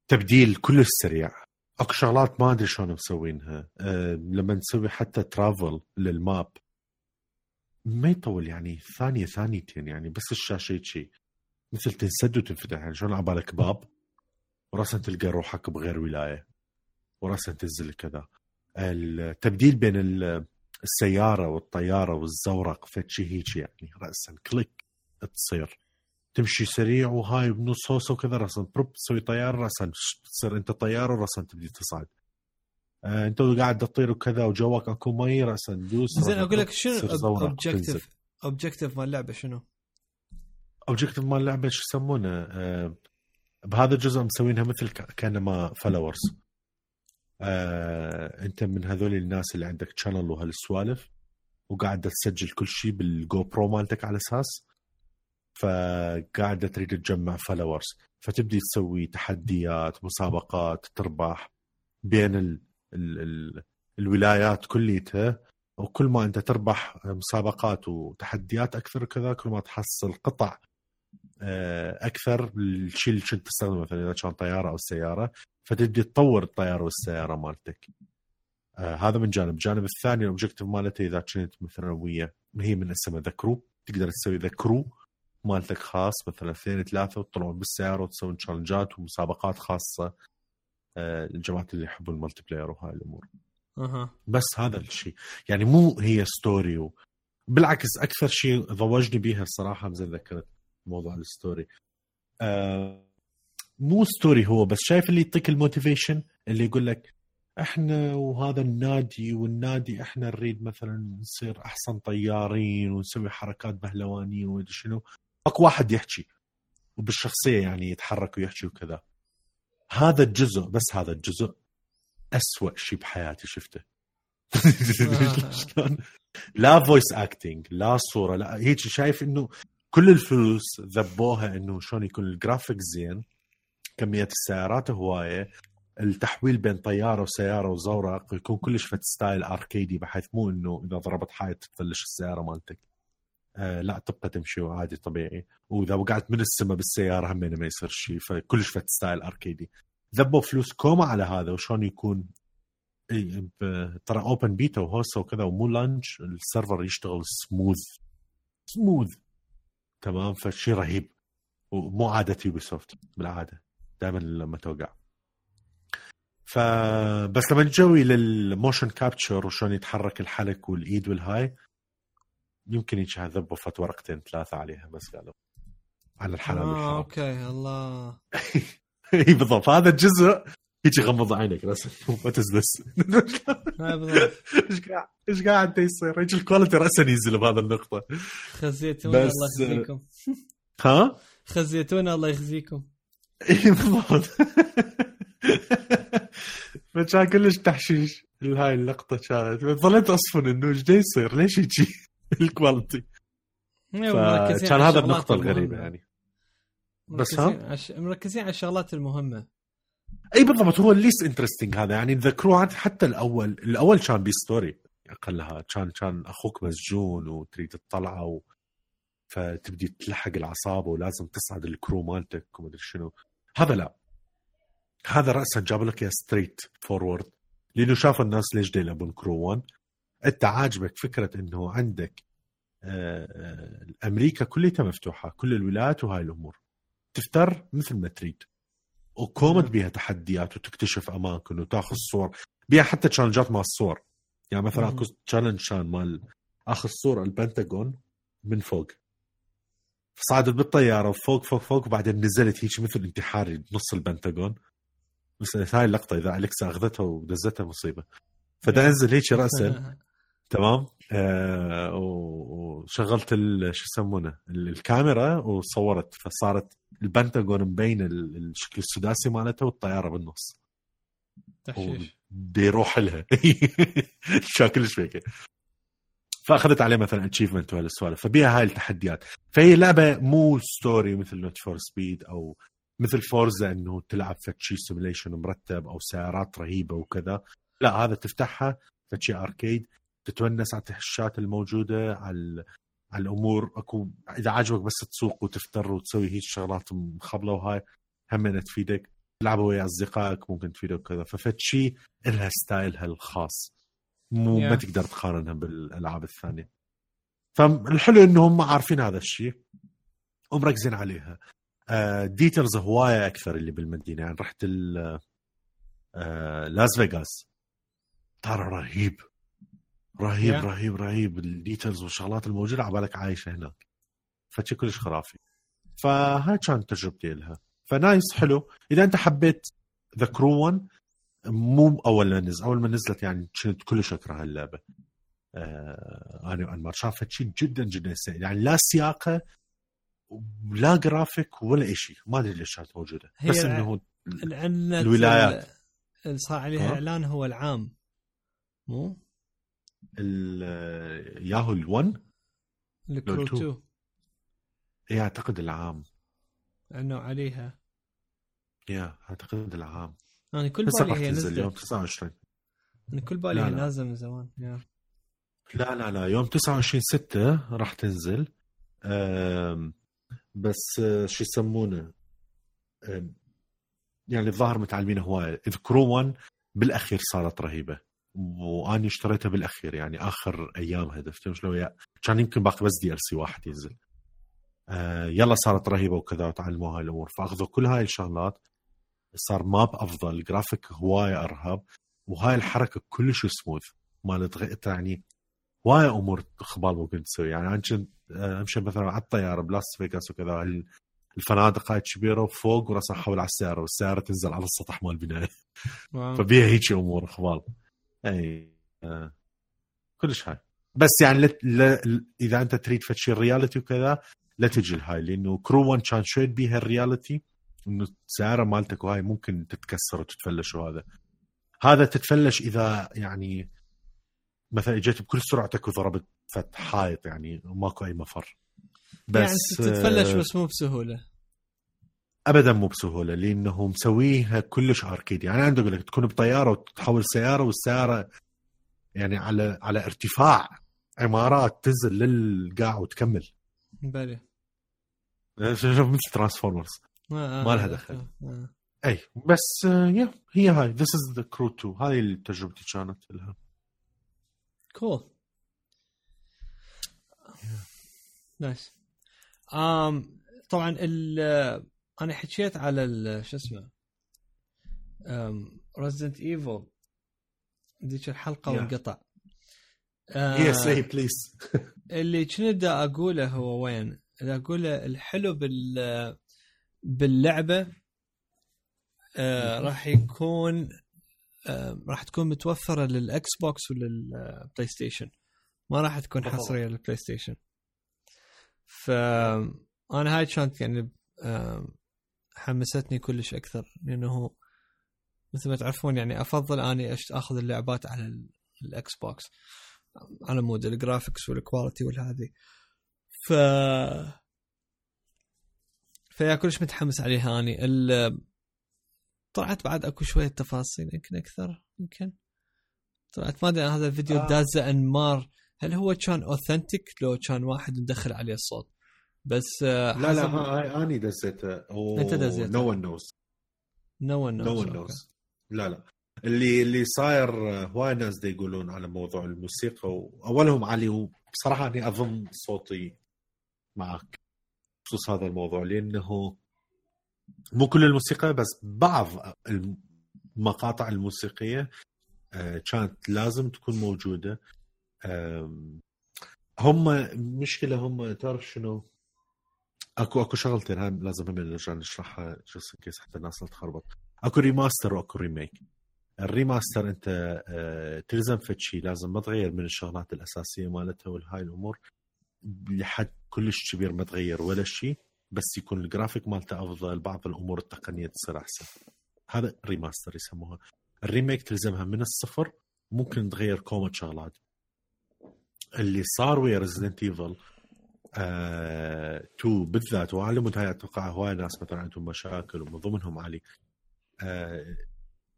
تبديل كلش سريع. أكو شغلات ما أدري شلون مسوينها. لما نسوي حتى ترافل للماب ما يطول يعني ثانية ثانيتين يعني بس الشاشة شيء مثل تنسد وتنفتح يعني شلون عبالك باب؟ وراسا تلقى روحك بغير ولاية. وراسا تنزل كذا. التبديل بين السيارة والطيارة والزورق فتشي هيك يعني راسا كليك تصير تمشي سريع وهاي بنص هوسه وكذا راسا بروب تسوي طيارة راسا تصير أنت طيارة وراسا تبدي تصعد آه أنت قاعد تطير وكذا وجوك أكو مي راسا تدوس زين أقول لك شنو اوبجيكتيف objective مال اللعبه شنو؟ اوبجيكتيف مال اللعبه شو يسمونه؟ آه بهذا الجزء مسوينها مثل كانما followers آه انت من هذول الناس اللي عندك channel وهالسوالف وقاعد تسجل كل شيء بال GoPro مالتك على أساس فقاعدة تريد تجمع followers فتبدي تسوي تحديات مسابقات تربح بين ال ال ال الولايات كليتها. وكل ما انت تربح مسابقات وتحديات أكثر وكذا كل ما تحصل قطع آه، أكثر الشيء اللي كنت تستخدمه مثلا إذا كان طيارة أو سيارة. فتبدي تطور الطيارة والسيارة مالتك. آه هذا من جانب، الجانب الثاني ال objective مالته إذا كنت مثلا ويا هي من اسمها The Crew تقدر تسوي the crew مالتك خاص مثلا اثنين ثلاثة وتطلعون بالسيارة وتسوون challengeات ومسابقات خاصة آه اللي يحبون ال multiplayer وهاي الأمور. أها. بس هذا الشيء. يعني مو هي story و... بالعكس أكثر شيء ضوجني بيها الصراحة زي ذكرت موضوع ال story آه مو story هو بس شايف اللي يعطيك ال motivation اللي يقول لك إحنا وهذا النادي والنادي إحنا نريد مثلا نصير أحسن طيارين ونسوي حركات بهلوانية ومدري شنو. اكو واحد يحكي وبالشخصية يعني يتحرك ويحكي وكذا. هذا الجزء بس هذا الجزء أسوأ شيء بحياتي شفته. لا voice acting لا صورة لا هيك شايف إنه كل الفلوس ذبوها إنه شلون يكون الجرافيك زين. كمية السيارات هواية التحويل بين طيارة وسيارة وزورق يكون كلش فد style أركيدي بحيث مو إنه إذا ضربت حائط تفلش السيارة مالتك. آه لا تبقى تمشي عادي طبيعي. وإذا وقعت من السماء بالسيارة هم ما يصير شيء فكلش فد style أركيدي. ذبوا فلوس كوما على هذا وشلون يكون؟ ترى open beta وهوسة وكذا ومو launch ال server يشتغل سموث سموث تمام؟ فد شي رهيب. ومو عادة يوبي سوفت بالعادة. دائما لما توقع. فبس لما نجي لل motion capture وشلون يتحرك الحلك والإيد والهاي يمكن يجي ذبوا فد ورقتين ثلاثة عليها بس قالوا على الحلال آه أوكي الله. إي بالضبط هذا الجزء هيك غمض عينك راسا what is this إيش قاعد إيش قاعد يصير؟ هيك ال quality راسا ينزل بهذا النقطة. خزيتونا الله يخزيكم. ها؟ خزيتونا الله يخزيكم. اي بالضبط. فكان كلش تحشيش هاي اللقطة كانت. ظليت أصفن إنه إيش يصير؟ ليش يجي ال quality؟ كان هذا النقطة الغريبة يعني. بس ها؟ مركزين على الشغلات المهمة. اي بالضبط. هو ال least interesting هذا. يعني ذكروه حتى الأول. الأول كان ب story أقلها. كان كان أخوك مسجون وتريد تطلعه و... فتبدي تلحق العصابة ولازم تصعد ال crew مالتك ومدري شنو. هذا لا. هذا راسا جاب لك ياه straightforward. لأنه شاف الناس ليش دي يلعبون Crew 1 أنت عاجبك فكرة إنه عندك آه، آه، أمريكا كلها مفتوحة كل الولايات وهاي الأمور. تفتر مثل ما تريد. وكومد بيها تحديات وتكتشف أماكن وتاخذ صور. بيها حتى تشالنجات مع الصور. يعني مثلا أكو تشالنج كان مال أخذ صوره البنتاغون من فوق. صعدت بالطيارة وفوق فوق فوق وبعدين نزلت هيك مثل انتحاري بنص البنتاغون. بس هاي اللقطة إذا أليكسا أخذتها ودزتها مصيبة. فدا أنزل هيك راسا تمام؟ آه وشغلت شو يسمونه الكاميرا وصورت. فصارت البنتاغون مبين الشكل السداسي مالتها والطيارة بالنص. تحشيش بده يروح لها. شكلش فيك. فأخذت عليه مثلا achievement وهالسوالف فبيها هاي التحديات. فهي لعبة مو story مثل Need for Speed أو مثل Forza إنه تلعب فد شي simulation مرتب أو سيارات رهيبة وكذا. لا هذا تفتحها فد شي arcade تتونس على التحشيشات الموجودة على على الأمور. أكو إذا عجبك بس تسوق وتفتر وتسوي هيك شغلات مخبلة وهاي هم تفيدك. تلعبوا ويا أصدقائك ممكن تفيدك وكذا. ففت شيء لها ستايلها الخاص مو yeah. ما تقدر تقارنها بالألعاب الثانية. فالحلو إنهم عارفين هذا الشيء ومركزين عليها. details آه، هوايه أكثر اللي بالمدينة يعني رحت آه، لاس فيغاس ترى رهيب. رهيب yeah. رهيب رهيب. ال details والشغلات الموجودة على بالك عايشة هناك. فشي كلش خرافي. فهاي كانت تجربتي لها. ف nice حلو. إذا أنت حبيت The Crew 1 مو أول ما نزل أول ما نزلت يعني كنت كلش أكره اللعبة. آه أنا وأنمار شافت شيء جدا جدا سيء. يعني لا سياقة لا جرافيك ولا شيء. ما أدري ليش كانت موجودة. بس إنه الولايات. اللي صار عليها إعلان هو العام. مو؟ ياهو ال1 الكرو 2 اي أعتقد العام. إنه عليها. يا أعتقد العام. أنا كل بالي هي نزلت. يوم 29 أنا كل بالي هي نازلة من زمان. لا لا لا. يوم 29 6 راح تنزل. بس آه، شو يسمونه؟ يعني الظاهر متعلمين هوايه The Crew 1 بالأخير صارت رهيبة. وأني اشتريتها بالأخير يعني آخر ايامها دفت شلون كان يمكن باقي بس DLC واحد ينزل. آه يلا صارت رهيبة وكذا وتعلموا هاي الأمور. فأخذوا كل هاي الشغلات. صار map أفضل الجرافيك هواية ارهب وهاي الحركة كلش سموث مالت يعني هواي أمور خبال ممكن تسوي. يعني أنا كنت آه، أمشي مثلا على الطيارة بلاس فيغاس وكذا الفنادق هاي كبيرة وفوق وراسا احول على السيارة والسيارة تنزل على السطح مال البناية. فبيها هيك أمور خبال أي آه. كلش هاي. بس يعني ل... ل... إذا أنت تريد فد شي reality وكذا لا تجي الهاي لأنه Crew 1 كان شوي بيها ال reality إنه السياره مالتك وهاي ممكن تتكسر وتتفلش وهذا. هذا تتفلش إذا يعني مثلا إجيت بكل سرعتك وضربت فت حائط يعني ماكو أي مفر. بس يعني تتفلش بس مو بسهولة. ابدا مو بسهولة لأنه مسويها كلش اركيدي يعني عندك لك تكون بطيارة وتحول سيارة والسيارة يعني على على ارتفاع عمارات تنزل للقاع وتكمل. بلي شوف مثل ترانسفورمرز. ما لها دخل. آه. أي بس يا هي هاي. this is The Crew 2 هاي تجربتي كانت لها. cool nice um طبعا ال أنا حكيت على شو اسمه Resident Evil ذيك الحلقة yeah. وانقطع yes أي please اللي كنت أقوله هو وين؟ أقوله الحلو بال باللعبة آه راح يكون آه راح تكون متوفرة لل Xbox ولل PlayStation ما راح تكون حصرية لل PlayStation ف أنا هاي كانت يعني حمستني كلش أكثر لأنه مثل ما تعرفون يعني أفضل أني أخذ اللعبات على ال Xbox. على مود ال graphics وال quality والهذه ف فيا كلش متحمس عليها أني. طلعت بعد أكو شوية تفاصيل يمكن أكثر يمكن. طلعت ما أدري هذا الفيديو آه. دازه أنمار هل هو كان authentic لو كان واحد مدخل عليه الصوت بس آه، لا لا هاي أني دزيته أنت دزيته no one knows no one knows no one knows لا لا. اللي اللي صاير آه، هواي ناس دي يقولون على موضوع الموسيقى واولهم علي وبصراحة أني أظن صوتي معك. بخصوص هذا الموضوع لأنه مو كل الموسيقى بس بعض المقاطع الموسيقية آه، كانت لازم تكون موجودة. هم مشكلة هم تعرف شنو؟ أكو أكو شغلتين هاي لازم هم نرجع نشرحها just in case حتى الناس لا تخربط. أكو remaster وأكو remake ال remaster أنت آه، تلزم فد شيء لازم ما تغير من الشغلات الأساسية مالتها والهاي الأمور لحد كلش كبير ما تغير ولا شيء بس يكون الجرافيك مالته أفضل بعض الأمور التقنية تصير أحسن. هذا remaster يسموها. ال remake تلزمها من الصفر ممكن تغير كومة شغلات. اللي صار ويا Resident Evil 2 بالذات وعلى مود هاي أتوقع هواي ناس مثلا عندهم مشاكل ومن ضمنهم علي. آه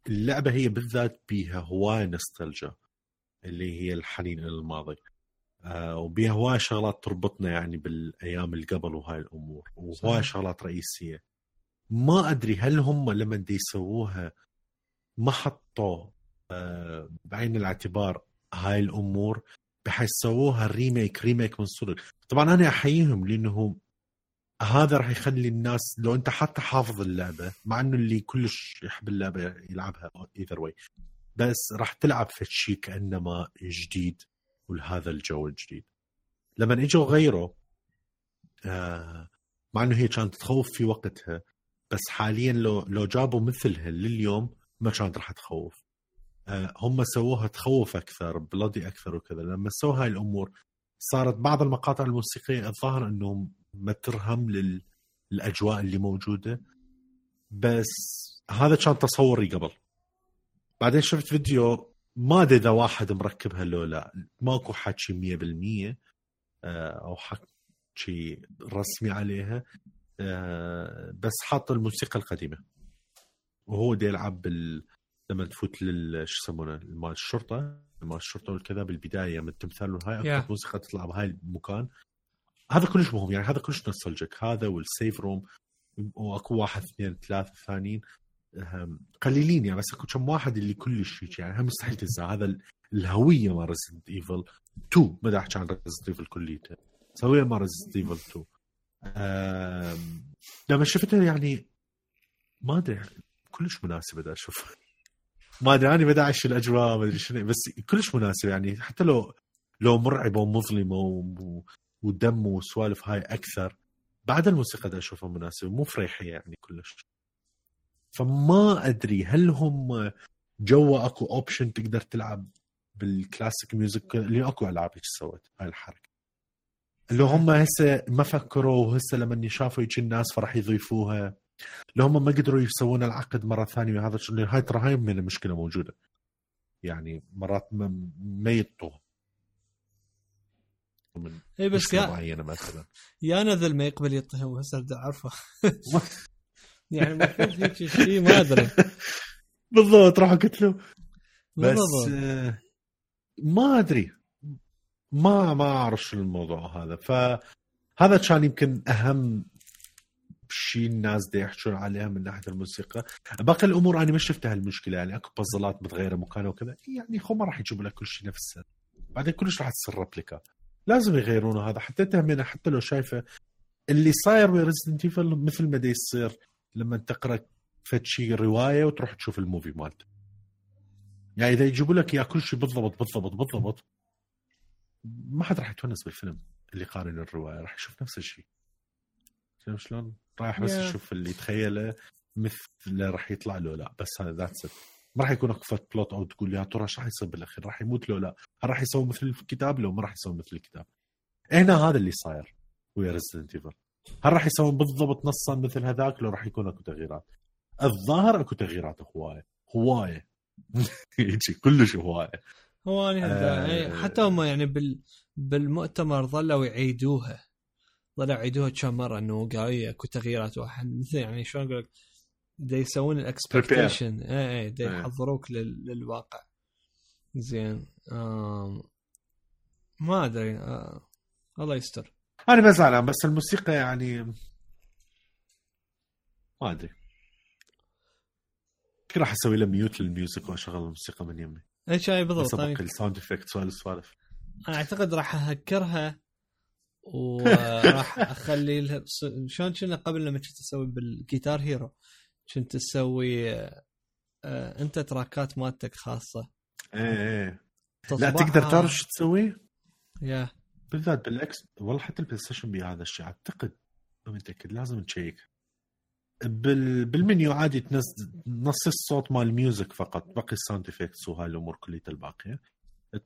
اللعبة هي بالذات بيها هواي نستلجا اللي هي الحنين إلى الماضي. وبيها هواي شغلات تربطنا يعني بالأيام اللي قبل وهاي الأمور وهواي شغلات رئيسية. ما أدري هل هم لما دي يسووها ما حطوا آه بعين الاعتبار هاي الأمور بحيث سووها remake remake من صدق. طبعا أنا أحييهم لأنه هذا راح يخلي الناس لو أنت حتى حافظ اللعبة مع إنه اللي كلش يحب اللعبة يلعبها ايذر واي بس راح تلعب في شيء كانما جديد. ولهذا الجو الجديد. لما اجوا غيروا آه مع إنه هي كانت تخوف في وقتها بس حاليا لو لو جابوا مثلها لليوم ما كانت راح تخوف. آه هم سووها تخوف أكثر بلادي أكثر وكذا. لما سووا هاي الأمور صارت بعض المقاطع الموسيقية الظاهر انه ما ترهم للأجواء اللي موجودة. بس هذا كان تصوري قبل. بعدين شفت فيديو ما أدري إذا واحد مركبها لو لا. ماكو حكي 100% آه، أو حكي رسمي عليها آه، بس حاط الموسيقى القديمة. وهو دي يلعب بال لما تفوت لل شو يسمونه مال الشرطة مال الشرطة والكذا بالبداية من التمثال أكثر yeah. موسيقى تطلع بهاي المكان. هذا كلش مهم يعني هذا كلش nostalgic. هذا وال safe room وأكو واحد اثنين ثلاثة ثانيين. قليلين يعني بس كم واحد اللي كلش هيك يعني مستحيل تنسى. هذا الهوية مال Resident Evil 2 ما أحكي عن Resident Evil كليته الهوية مال Resident Evil 2 لما شفتها يعني ما أدري كلش مناسبة بدي أشوف. ما أدري أنا بدي أعيش الأجواء ما أدري شنو بس كلش مناسب يعني. حتى لو لو مرعبة ومظلمة ودم وسوالف هاي أكثر بعد الموسيقى دا أشوفها مناسبة مو فريحية يعني كلش. فما أدري هل هم جوا أكو option تقدر تلعب بال classic music اللي أكو ألعاب هيك سوت هاي الحركة. اللي هم هسه ما فكروا وهسه لما شافوا هيك الناس فراح يضيفوها. لو هم ما قدروا يسوون العقد مرة ثانية. هذا هاي ترى هاي من المشكلة موجودة. يعني مرات ما, ما يطوا من اي بس يا معينة مثلا. يا نذل ما يقبل يطهم هسه بدي اعرفه يعني المفروض هيك شيء ما أدري. بالضبط راح قلت له. بس آه ما أدري. ما ما أعرف شو الموضوع هذا. فهذا كان يمكن أهم شيء الناس دي يحكون عليها من ناحية الموسيقى. باقي الأمور أنا ما شفتها المشكلة يعني أكو بازلات متغيرة مكانها وكذا. يعني خو ما راح يجيبوا لك كل شيء نفسه بعدين كلش راح تصير replica لازم يغيرونه هذا. حتى تهمنا حتى لو شايفه اللي صاير ب Resident Evil مثل ما دي يصير. لما تقرأ فد شيء رواية وتروح تشوف ال movie مالته. يعني إذا يجيبوا لك اياه كل شيء بالضبط بالضبط بالضبط ما حد راح يتونس بالفيلم اللي قارن الرواية راح يشوف نفس الشيء فهمت شلون؟ رايح بس yeah. يشوف اللي تخيله مثل راح يطلع له لا بس هذا that's ما راح يكون اكو plot أو تقول يا ترى شو راح يصير بالأخير؟ راح يموت لو لا. هل راح يسوي مثل الكتاب لو ما راح يسوي مثل الكتاب. هنا هذا اللي صاير ويا Resident Evil هل راح يسوون بالضبط نصا مثل هذاك؟ لو راح يكون أكو تغييرات. الظاهر أكو تغييرات هواية. هواية. يجي كلش هواية. هواية آه. حتى هم يعني بال بالمؤتمر ظلوا يعيدوها. ظلوا يعيدوها كم مرة إنه قالوا أكو تغييرات واحد. مثل يعني شلون أقول لك؟ دا يسوون ال expectation اي اي دا يحضروك للواقع. زين. آم... ما أدري. آه... الله يستر. أنا ما زعلان بس الموسيقى يعني ما أدري. راح أسوي له mute لل music وأشغل الموسيقى من يمي. اي شاي بالضبط يعني ال sound effect سوالف أنا أعتقد راح أهكرها وراح أخلي لها شلون كنا قبل لما كنت أسوي بال Guitar Hero؟ كنت تسوي آه، أنت track ات مالتك خاصة. إيه إيه. لا تقدر تعرف شو تسوي؟ yeah. بالذات بال X والله حتى ال PlayStation بهذا الشيء أعتقد ما متاكد لازم تشيك. بال... بالمنيو عادي تنزل نص الصوت مال ال music فقط باقي ال sound effects وهاي الأمور كلها الباقية.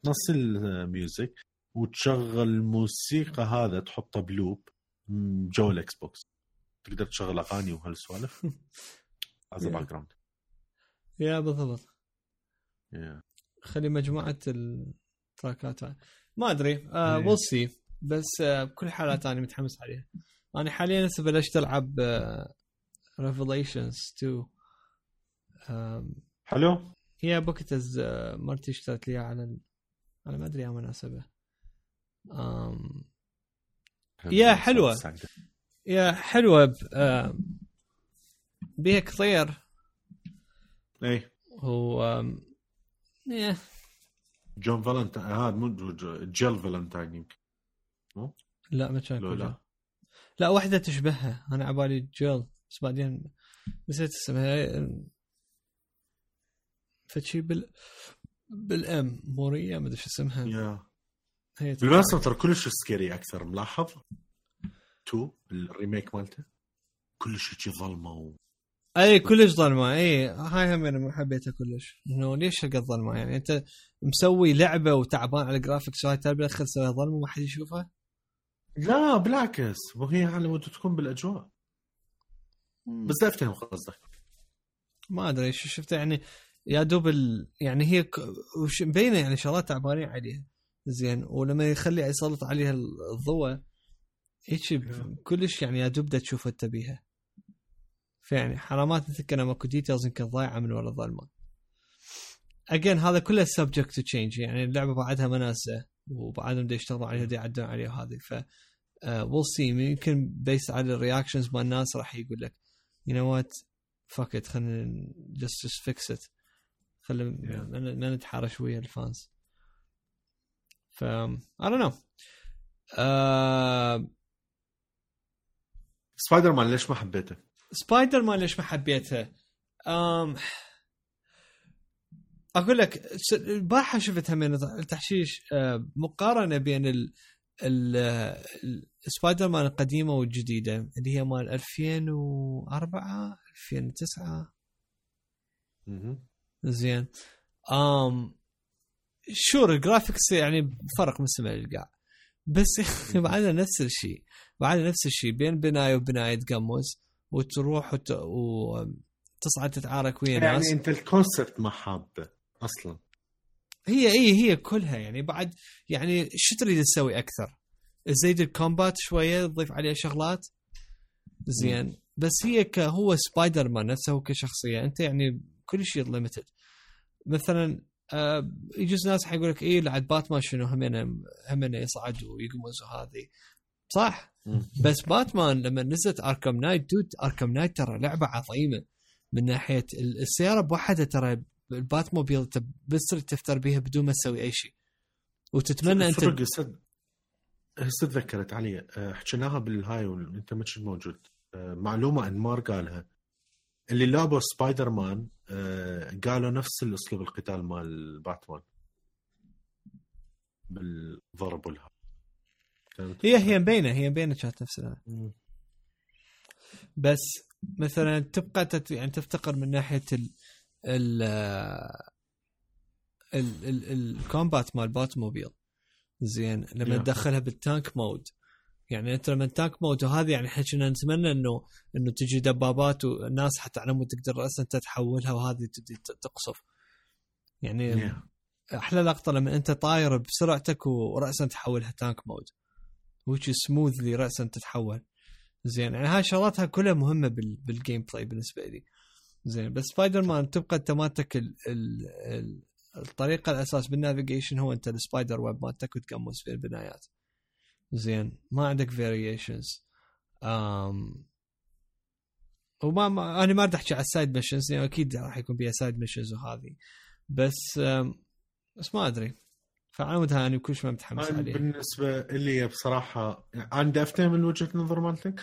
تنص ال music وتشغل الموسيقى هذا تحطه ب loop جو ال Xbox تقدر تشغل أغاني وهالسوالف. as background yeah بالضبط. Yeah. خلي مجموعة ال track ات ما أدري آه we'll see بس آه بكل الحالات أنا متحمس عليها أنا حاليا هسه بلشت ألعب آه Revelations 2 حلو. هي بوكيتز آه مرتي اشترت لي على على ما أدري يا مناسبة. آم يا حلوة. يا حلوة آه بيها كثير. اي هو يا جون فالنتاين هذا مو جيل فالنتاين يمكن. لا ما كان لا لا واحدة تشبهها. أنا عبالي جيل بس بعدين نسيت اسمها. فشي بال بالأم Moira ما أدري شو اسمها. yeah بالمناسبه ترى كلش scary أكثر ملاحظ؟ two ال remake مالته. كلش هيك ظلمة. اي كلش ظلمه اي هاي هم أنا ما حبيتها كلش. انه ليش هالقد ظلمه؟ يعني انت مسوي لعبة وتعبان على ال graphics وهاي تبي تدخل تسويها ظلمه وما حد يشوفها؟ لا بالعكس. وهي على مود تكون بالأجواء. بس أفتهم قصدك. ما أدري شو شفته. يعني يا دوب ال... يعني هي ك... وش مبينة يعني شغلات تعبانين عليها. زين. ولما يخلي يسلط عليها الضوء هيك كلش يعني يا دوب تشوف انت بيها. فيعني حرامات نتذكر ماكو details يمكن ضايعه من ورا الظلمه again هذا كله subject to change يعني اللعبة بعدها ما نازلة وبعدهم دا يشتغلوا عليها ودا يعدلون عليها وهذه ف we'll see يمكن based على ال reactions مال الناس راح يقول لك you know what fuck it خلينا just just fix it خلينا ما نتحارش ويا ال fans. ف don't know. uh... Spider-Man ليش ما حبيته؟ سبايدر مان ليش ما حبيته؟ أم... أقول لك البارحة شفتها من التحشيش مقارنة بين ال ال سبايدر مان القديمة والجديدة اللي هي مال 2004 2009 زين. أم sure ال graphics يعني فرق من السماء للقاع. بس بعدها نفس الشيء بعدها نفس الشيء بين بنايه وبناية تقمز وتروح وت... وتصعد تتعارك ويا يعني ناس. يعني انت ال concept ما حابه أصلا. هي إي هي كلها يعني بعد يعني شو تريد تسوي أكثر؟ تزيد ال combat شوية تضيف عليها شغلات؟ زين. بس هي كهو سبايدر مان نفسه كشخصية أنت يعني كل شيء limited مثلا آه يجوز ناس حيقول لك إيه لعد باتمان شنو همين همين يصعد ويقمز وهذه صح؟ بس باتمان لما نزلت Arkham Knight dude Arkham Knight ترى لعبة عظيمة. من ناحية السيارة بوحدها ترى ال Batmobile بس تفتر بها بدون ما تسوي أي شيء. وتتمنى أنت هسه تذكرت علي. آه، حكيناها بالهاي وانت ما كنت موجود. آه، معلومة انمار قالها. اللي لعبوا سبايدر مان آه، قالوا نفس الأسلوب القتال مال باتمان. بالضرب والها هي هي مبينة هي مبينة كانت نفس بس مثلا تبقى تت... يعني تفتقر من ناحية ال ال ال ال ال combat مال Batmobile زين لما yeah. تدخلها بال tank mode. يعني أنت لما tank mode وهذه يعني إحنا كنا نتمنى انه إنه تجي دبابات والناس حتى على مود تقدر أصلا انت تحولها وهذه تبدي تقصف. يعني yeah. أحلى لقطة لما أنت طاير بسرعتك وراسا تحولها tank mode. وش smoothly راسا تتحول. زين يعني هاي شغلاتها كلها مهمة بال gameplay بالنسبة لي. زين بس سبايدر مان تبقى انت مالتك ال ال ال الطريقة الأساس بال navigation هو أنت ال spider web مالتك وتقمز في البنايات زين ما عندك variations أم وما ما أنا ما بدي أحكي على ال side missions يعني أكيد راح يكون فيها side missions وهذه. بس بس ما أدري. مود أنا كلش ما متحمس عليه. بالنسبة لي بصراحة عندي أفتهم من وجهة نظر مالتك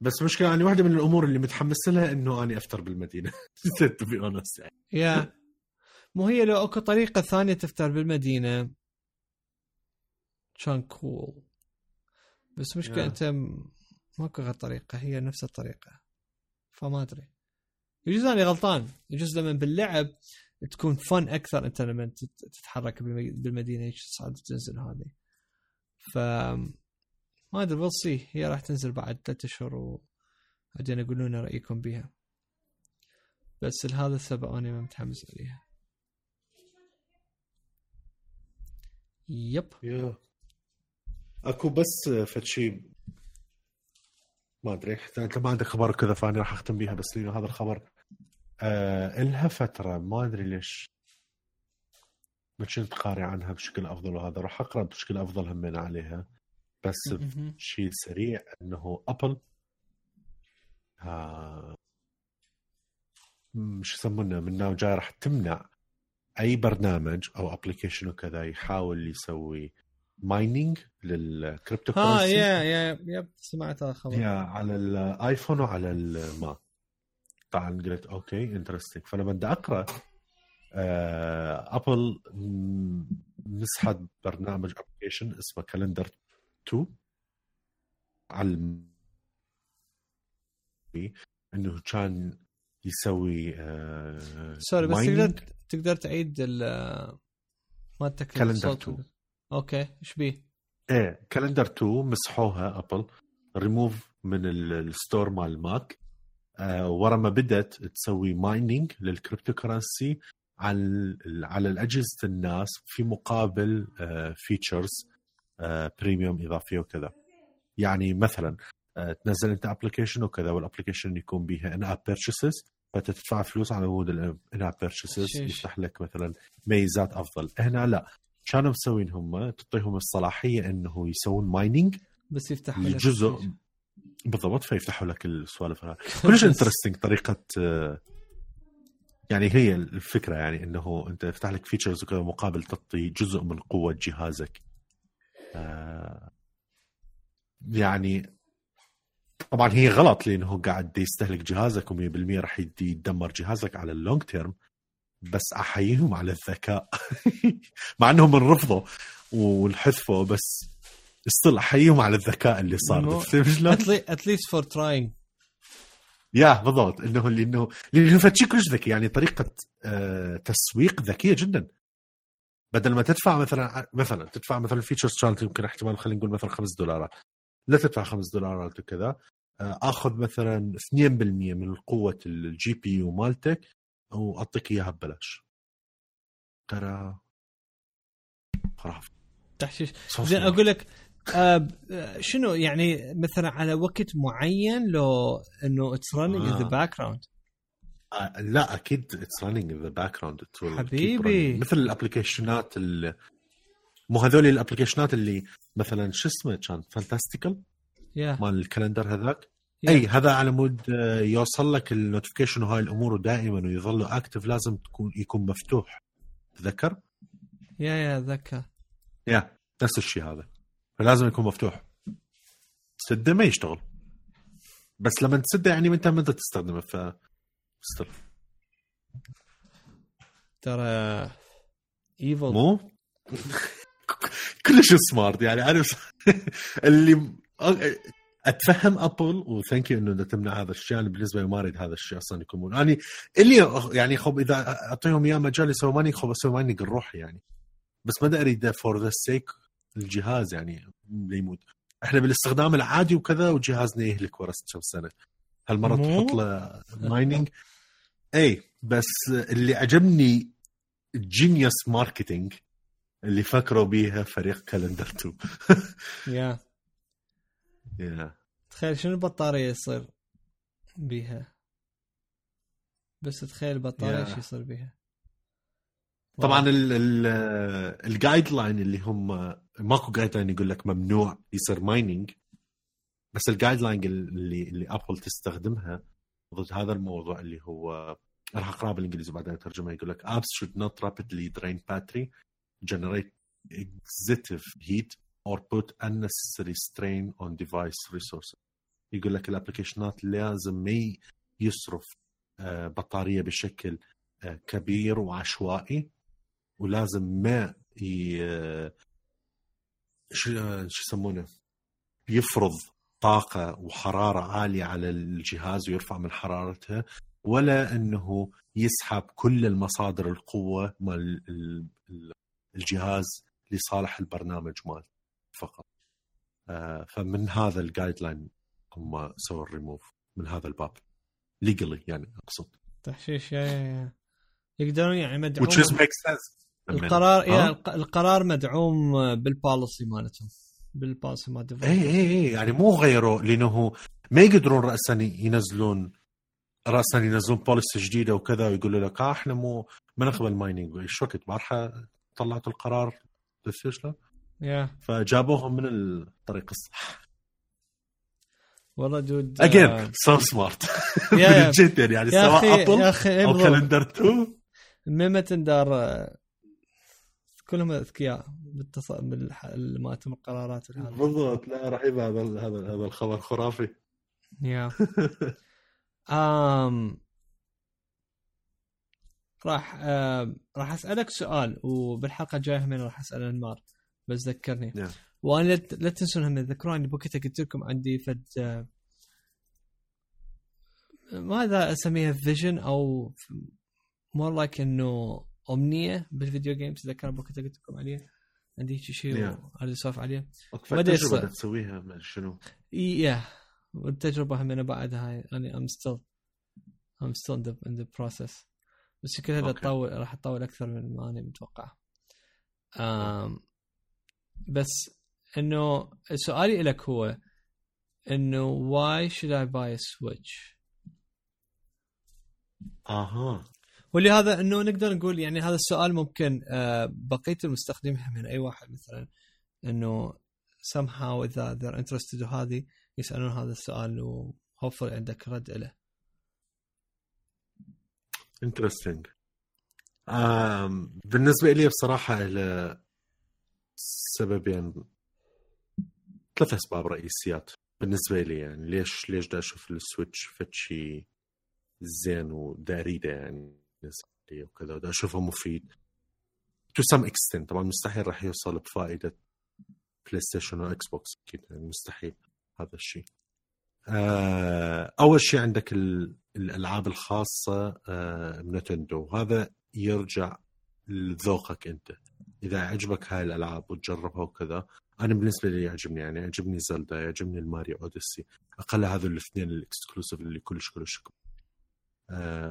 بس مشكلة أنا واحدة من الأمور اللي متحمس لها إنه أنا أفتر بالمدينة. to be honest يعني yeah مو هي لو أكو طريقة ثانية تفتر بالمدينة؟ كان cool بس مشكلة yeah. أنت ماكو غير طريقة هي نفس الطريقة. فما أدري. يجوز أنا غلطان. يجوز لما باللعب تكون فن أكثر أنت لما تتحرك بالمدينة تصعد وتنزل هذه. ف ما أدري بصي هي راح تنزل بعد ثلاثة أشهر وبعدين يقولون لنا رأيكم بيها. بس لهذا السبب أنا ما متحمس عليها. يب يا أكو بس فد ما أدري. أنت ما عندك خبر كذا فاني راح أختم بيها بس هذا الخبر آه إلها فترة ما أدري ليش. ما كنت قاري عنها بشكل أفضل وهذا راح أقرأ بشكل أفضل همين عليها. بس شيء سريع إنه Apple آه شيسمونه؟ من وجاي راح تمنع أي برنامج أو application وكذا يحاول يسوي mining لل crypto ها yeah yeah yeah سمعت الخبر. yeah على ال iPhone وعلى ال Mac طبعا قلت okay interesting فلما بدي أقرأ آه Apple مسحت برنامج application اسمه Calendar 2 على إنه كان يسوي آه sorry بس تقدر تقدر تعيد ال مالتك Calendar 2 okay إيش بيه؟ إيه كالندر 2 مسحوها ابل ريموف من ال store مال آه ورا ما بدأت تسوي mining لل cryptocurrency على على الأجهزة الناس في مقابل آه features premium إضافية وكذا. يعني مثلا آه، تنزل أنت application وكذا وال application يكون بها إن اب بيرشيسز فانت تدفع فلوس على وجود ال in-app purchases يفتح لك مثلا ميزات أفضل. هنا لا. كانوا مسوين هم؟ تعطيهم الصلاحية إنه يسوون mining بس يفتح لك جزء بالضبط فيفتحوا لك السوالف. كلش interesting طريقة يعني هي الفكرة يعني إنه أنت يفتح لك features وكذا مقابل تعطي جزء من قوة جهازك. آه، يعني طبعا هي غلط لأنه قاعد يستهلك جهازك و100% راح يدمر جهازك على ال long term بس أحييهم على الذكاء. مع إنهم رفضوا والحذفوا بس still احييهم على الذكاء اللي صار at least for trying yeah بالضبط. إنه اللي انه لأنه فد شي كلش ذكي يعني طريقة آه تسويق ذكية جدا. بدل ما تدفع مثلا مثلا تدفع مثلا features كانت يمكن احتمال خلينا نقول مثلا 5 دولارات. لا تدفع 5 دولارات وكذا. آه، آخذ مثلا 2% من قوة ال GPU مالتك وأعطيك إياها ببلاش. ترى. خرافه تحشيش. زين أقول لك آه شنو يعني مثلا على وقت معين لو انه it's running in the background آه لا أكيد it's running in the background حبيبي. مثل الأبلكيشنات مو هذول الأبلكيشنات اللي مثلا شو اسمه كان؟ Fantastical yeah. مال ال calendar هذاك؟ Yeah. أي هذا على مود آه، يوصل لك ال notification وهاي الأمور دائما ويظل active لازم تكون يكون مفتوح. تذكر؟ yeah yeah ذكر yeah نفس الشيء هذا. فلازم يكون مفتوح. تسده ما يشتغل. بس لما تسده يعني انت ما تستخدمه ف still ترى evil مو؟ كلش smart يعني عارف اللي أتفهم Apple و thank you إنه تمنع هذا الشيء. أنا بالنسبة لي ما أريد هذا الشيء أصلا يكون يعني اللي يعني خب إذا أعطيهم إياه مجال يسوي money خب أسوي money لروحي يعني. بس ما اريد for the sake الجهاز يعني يموت. إحنا بالاستخدام العادي وكذا وجهازنا يهلك ورا كم سنة. هالمرة تحط له mining اي بس اللي عجبني genius marketing اللي فكروا بيها فريق Calendar 2 yeah. yeah. تخيل شنو البطارية يصير بيها؟ بس تخيل البطارية إيش يصير بيها. طبعا ال guideline اللي هم ماكو guideline يقول لك ممنوع يصير mining بس ال guideline اللي اللي Apple تستخدمها ضد هذا الموضوع اللي هو راح اقراه بالإنجليزي بعدين اترجمه يقول لك apps should not rapidly drain battery generate excessive heat or put unnecessary strain on device resources. يقول لك الابلكيشنات لازم ما يصرف آه، بطارية بشكل آه، كبير وعشوائي ولازم ما شو يسمونه؟ يفرض طاقة وحرارة عالية على الجهاز ويرفع من حرارتها ولا أنه يسحب كل المصادر القوة مال الجهاز لصالح البرنامج مال فقط. آه، فمن هذا ال guideline هم سووا الريموف من هذا الباب. legally يعني أقصد. تحشيش yeah yeah yeah. يقدرون يعني مدعوم which makes sense. القرار yeah القرار مدعوم بال policy مالتهم بالبوليسي مال اي اي اي يعني مو غيروا لأنه ما يقدرون راسا ينزلون راسا ينزلون بوليسي جديدة وكذا ويقولوا لك آه إحنا مو ما نقبل مايننج إيش وقت بارحة طلعتوا القرار. شلون؟ يا فجابوهم من الطريق الصح. والله دود اجين سو سمارت جدا يعني سواء ابل أو كالندر 2 ميمة دار كلهم أذكياء بالتص... ما تم القرارات بالضبط. لا رهيب هذا هذا هذا الخبر خرافي. يا. آم راح آه راح أسألك سؤال وبالحلقة الجاية هم راح أسأل انمار بس ذكرني. yeah. وأنا لا تنسون هم تذكرون بوقتها قلت لكم عندي فد ماذا أسميها فيجن أو more like إنه همينه بال video games اذا كان بوقتها قلت لكم عليه عندي هيك شيء اريد اسولف عليه بدا تجربه تسويها شنو؟ yeah والتجربه هم أنا بعدها يعني I'm still I'm still in the process بس شكلها تطول راح تطول أكثر من ما أنا متوقع آم بس انه سؤالي لك هو انه why should I buy a switch؟ أها ولهذا إنه نقدر نقول يعني هذا السؤال ممكن آه، بقية المستخدمين من أي واحد مثلا إنه somehow إذا they're interested هذه يسألون هذا السؤال however عندك رد له. interesting. بالنسبة لي بصراحة سببين ثلاث أسباب رئيسيات بالنسبة لي يعني ليش ليش دا أشوف السويتش فتشي زين ودا أريده يعني وكذا ودا أشوفه مفيد. to some extent طبعا مستحيل راح يوصل بفائدة بلاي ستيشن واكس بوكس أكيد يعني مستحيل هذا الشيء. آه، أول شيء عندك الألعاب الخاصة آه، بنتندو هذا يرجع لذوقك أنت. إذا عجبك هاي الألعاب وتجربها وكذا أنا بالنسبة لي يعجبني يعني يعجبني زلدا يعجبني الماريو أوديسي. أقل هذول الاثنين ال exclusive اللي كلش كلش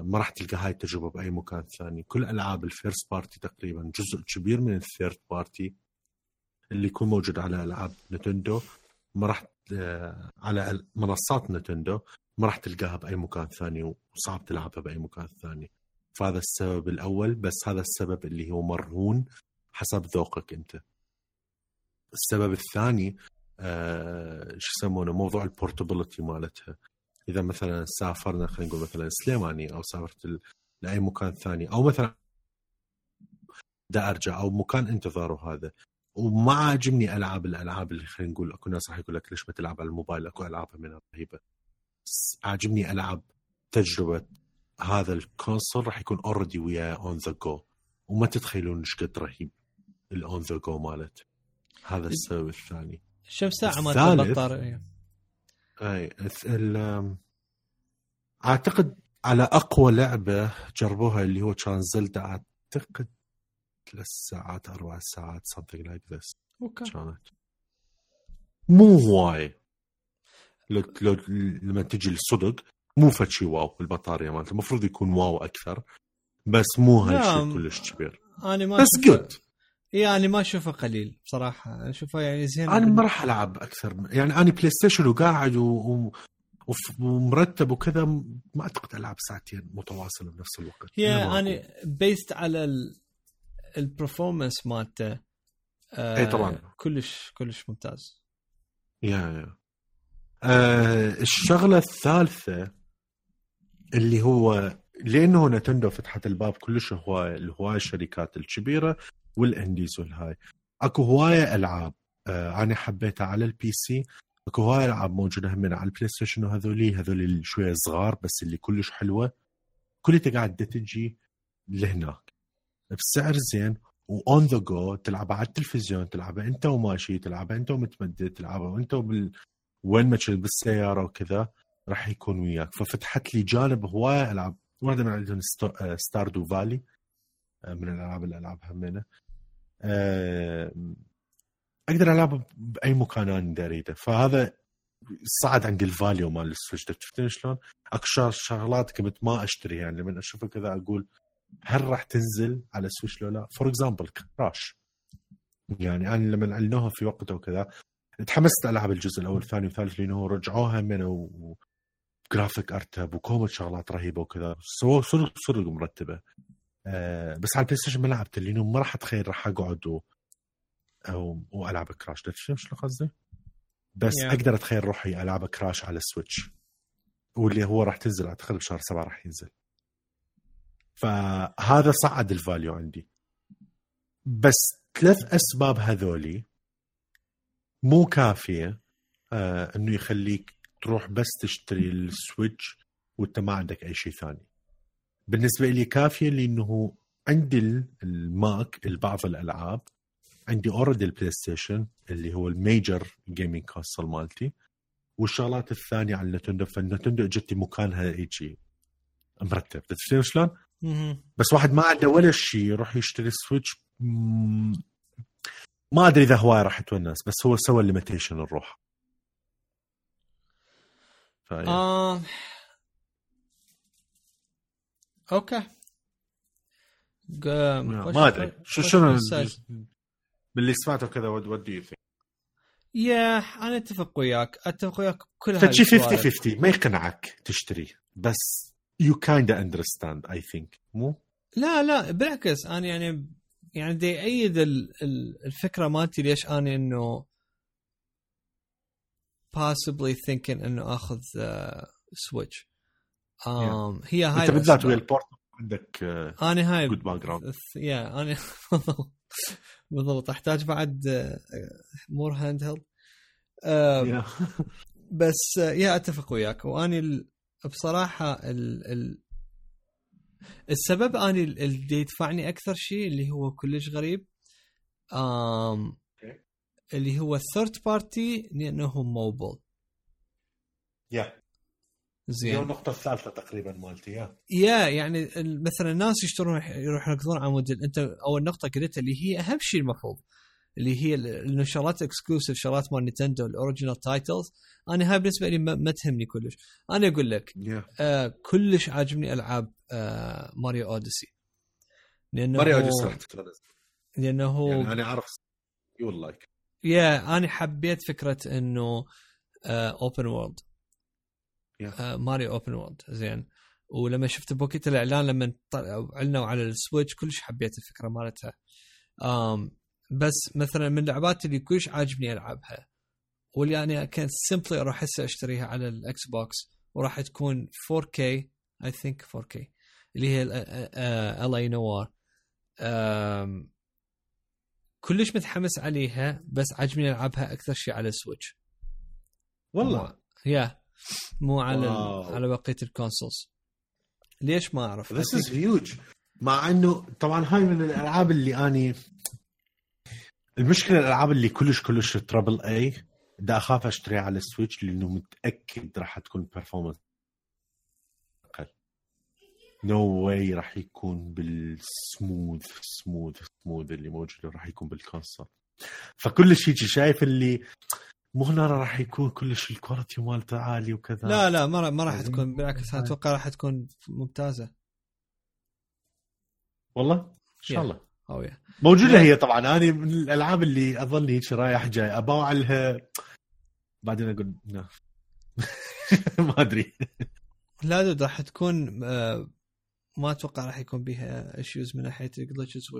ما راح تلقى هاي التجربة بأي مكان ثاني. كل ألعاب ال first party تقريبا جزء كبير من ال third party اللي يكون موجود على ألعاب نتندو ما راح آه، على منصات نتندو ما راح تلقاها بأي مكان ثاني وصعب تلعبها بأي مكان ثاني. فهذا السبب الأول بس هذا السبب اللي هو مرهون حسب ذوقك أنت. السبب الثاني آه شو يسمونه موضوع ال portability مالتها. إذا مثلا سافرنا خلينا نقول مثلا سليماني أو سافرت لأي مكان ثاني أو مثلا دا أرجع أو مكان انتظار وهذا وما عاجبني ألعاب الألعاب اللي خلينا نقول أكو ناس راح يقول لك ليش ما تلعب على الموبايل؟ أكو ألعاب منها رهيبه عاجبني العب تجربة هذا ال console راح يكون already وياه on the go وما تتخيلون إيش قد رهيب ال on the go مالت. هذا السبب الثاني. كم ساعة ما البطاريه أي أعتقد على أقوى لعبة جربوها اللي هو كان زلدا أعتقد ثلاث ساعات أربع ساعات something like this. okay. كانت. مو هواي لو لو لما تجي الصدق مو فشي wow البطارية مالته. المفروض يكون wow أكثر بس مو هالشيء كلش كبير. أنا ما بس good يعني ما أشوفه قليل بصراحة. أشوفه يعني زين. أنا ما راح ألعب أكثر. يعني أنا بلاي ستيشن وقاعد و... و... ومرتب وكذا ما أعتقد ألعب ساعتين متواصله بنفس الوقت. هي أنا based على ال... ال performance مالته آه إي طبعا. كلش كلش ممتاز. yeah yeah. آه الشغلة الثالثة اللي هو لأنه نتندو فتحت الباب كلش هوايه الهواية الشركات الكبيرة وال indies والهاي. أكو هواية ألعاب آه أنا حبيتها على ال PC. أكو هواية ألعاب موجودة هم على البلاي ستيشن وهذولي هذول شوية صغار بس اللي كلش حلوة. كلها قاعد تجي لهناك بسعر زين و on the go تلعبها على التلفزيون تلعبها أنت وماشي تلعبها أنت ومتمدد تلعبها وانت وبال وين ما بالسيارة وكذا راح يكون وياك. ففتحت لي جانب هواية ألعاب واحدة من عندهم ستاردو فالي من الألعاب اللي ألعبها همينة. أقدر العبها بأي مكان أنا أريده. فهذا صعد عندي ال value مال السويتش. تفتين شلون؟ أكو شغلات كنت ما اشتريها يعني. لما اشوفها كذا أقول هل راح تنزل على السويتش لو لا؟ for example كراش يعني أنا لما أعلنوها في وقته وكذا تحمست ألعب الجزء الأول والثاني والثالث لأنه رجعوها من وجرافيك ارتب وكومة شغلات رهيبة وكذا. سووا صدق صدق مرتبة. أه بس على البلاي ستيشن ما لعبت لأنه ما راح أتخيل راح أقعد و... أو... وألعب كراش تفهم شنو قصدي؟ بس yeah. أقدر أتخيل روحي ألعب كراش على السويتش واللي هو راح تنزل أعتقد بشهر سبعة راح ينزل. فهذا صعد ال value عندي. بس ثلاث أسباب هذولي مو كافية آه إنه يخليك تروح بس تشتري السويتش وأنت ما عندك أي شيء ثاني. بالنسبة لي كافية لإنه عندي الماك البعض الألعاب عندي already البلاي ستيشن اللي هو ال major gaming console مالتي والشغلات الثانية على النتندو فالنتندو اجت مكانها يجي مرتب. تفهم شلون؟ بس واحد ما عنده ولا شيء يروح يشتري سويتش ما أدري إذا هواي راح يتونس بس هو سوى ال limitation لروحه. آه... أوكي. ما أدري. شو شنو باللي سمعته كذا what do you yeah أنا أتفق وياك. أتفق وياك كل هذا 50 50 ما يقنعك تشتري. بس يو كايند اندرستاند اي ثينك مو؟ لا لا بالعكس. أنا يعني يعني دي أيد الفكرة مالتي ليش أنا إنه possibly thinking إنه آخذ سويتش uh, um, yeah. هي هاي انت بالذات ويا البورت عندك uh, أنا هاي جود باك جراوند يا أنا بالضبط أحتاج بعد more handheld بس yeah أتفق وياك. واني بصراحة ال ال السبب اني اللي يدفعني أكثر شيء اللي هو كلش غريب. آم اللي هو ال third party لأنه mobile yeah زين. هي النقطة الثالثة تقريبا مالتي yeah. يعني مثلا الناس يشترون يروح يركضون على موديل أنت اول نقطة قلتها اللي هي أهم شيء المفروض اللي هي إنه شغلات exclusive شغلات مال نينتندو ال original titles أنا هاي بالنسبة لي ما تهمني كلش. أنا أقول لك yeah. آه كلش عاجبني ألعاب آه ماريو أوديسي. لأنه ماريو أوديسي لأنه يعني أنا أعرف you like yeah أنا حبيت فكرة إنه open world ماريو open world زين. ولما شفت بوكت الإعلان لما اعلنوا على السويتش كلش حبيت الفكرة مالتها. بس مثلا من اللعبات اللي كلش عاجبني ألعبها واللي يعني كانت simply أروح هسه أشتريها على الإكس بوكس وراح تكون 4K I think 4K اللي هي L.A. Noire كلش متحمس عليها بس عجبني ألعبها أكثر شيء على السويتش. والله؟ yeah مو على على بقية ال consoles. ليش ما أعرف؟ This is huge. مع إنه طبعا هاي من الألعاب اللي اني المشكلة الألعاب اللي كلش كلش triple A بدي أخاف أشتريها على السويتش لأنه متأكد راح تكون performance أقل. no way راح يكون بال smooth smooth smooth اللي موجود راح يكون بال console فكل شيء شايف اللي مو هنا راح يكون كل شيء ال quality مالته عالي وكذا. لا لا ما ما راح تكون بالعكس أتوقع راح تكون ممتازة. والله؟ إن شاء الله. oh yeah موجودة هي طبعا. أنا من الألعاب اللي اظل هيك رايح جاي. اباوع لها بعدين أقول ما أدري. لا dude راح تكون آه، ما أتوقع راح يكون بيها issues من ناحية ال glitches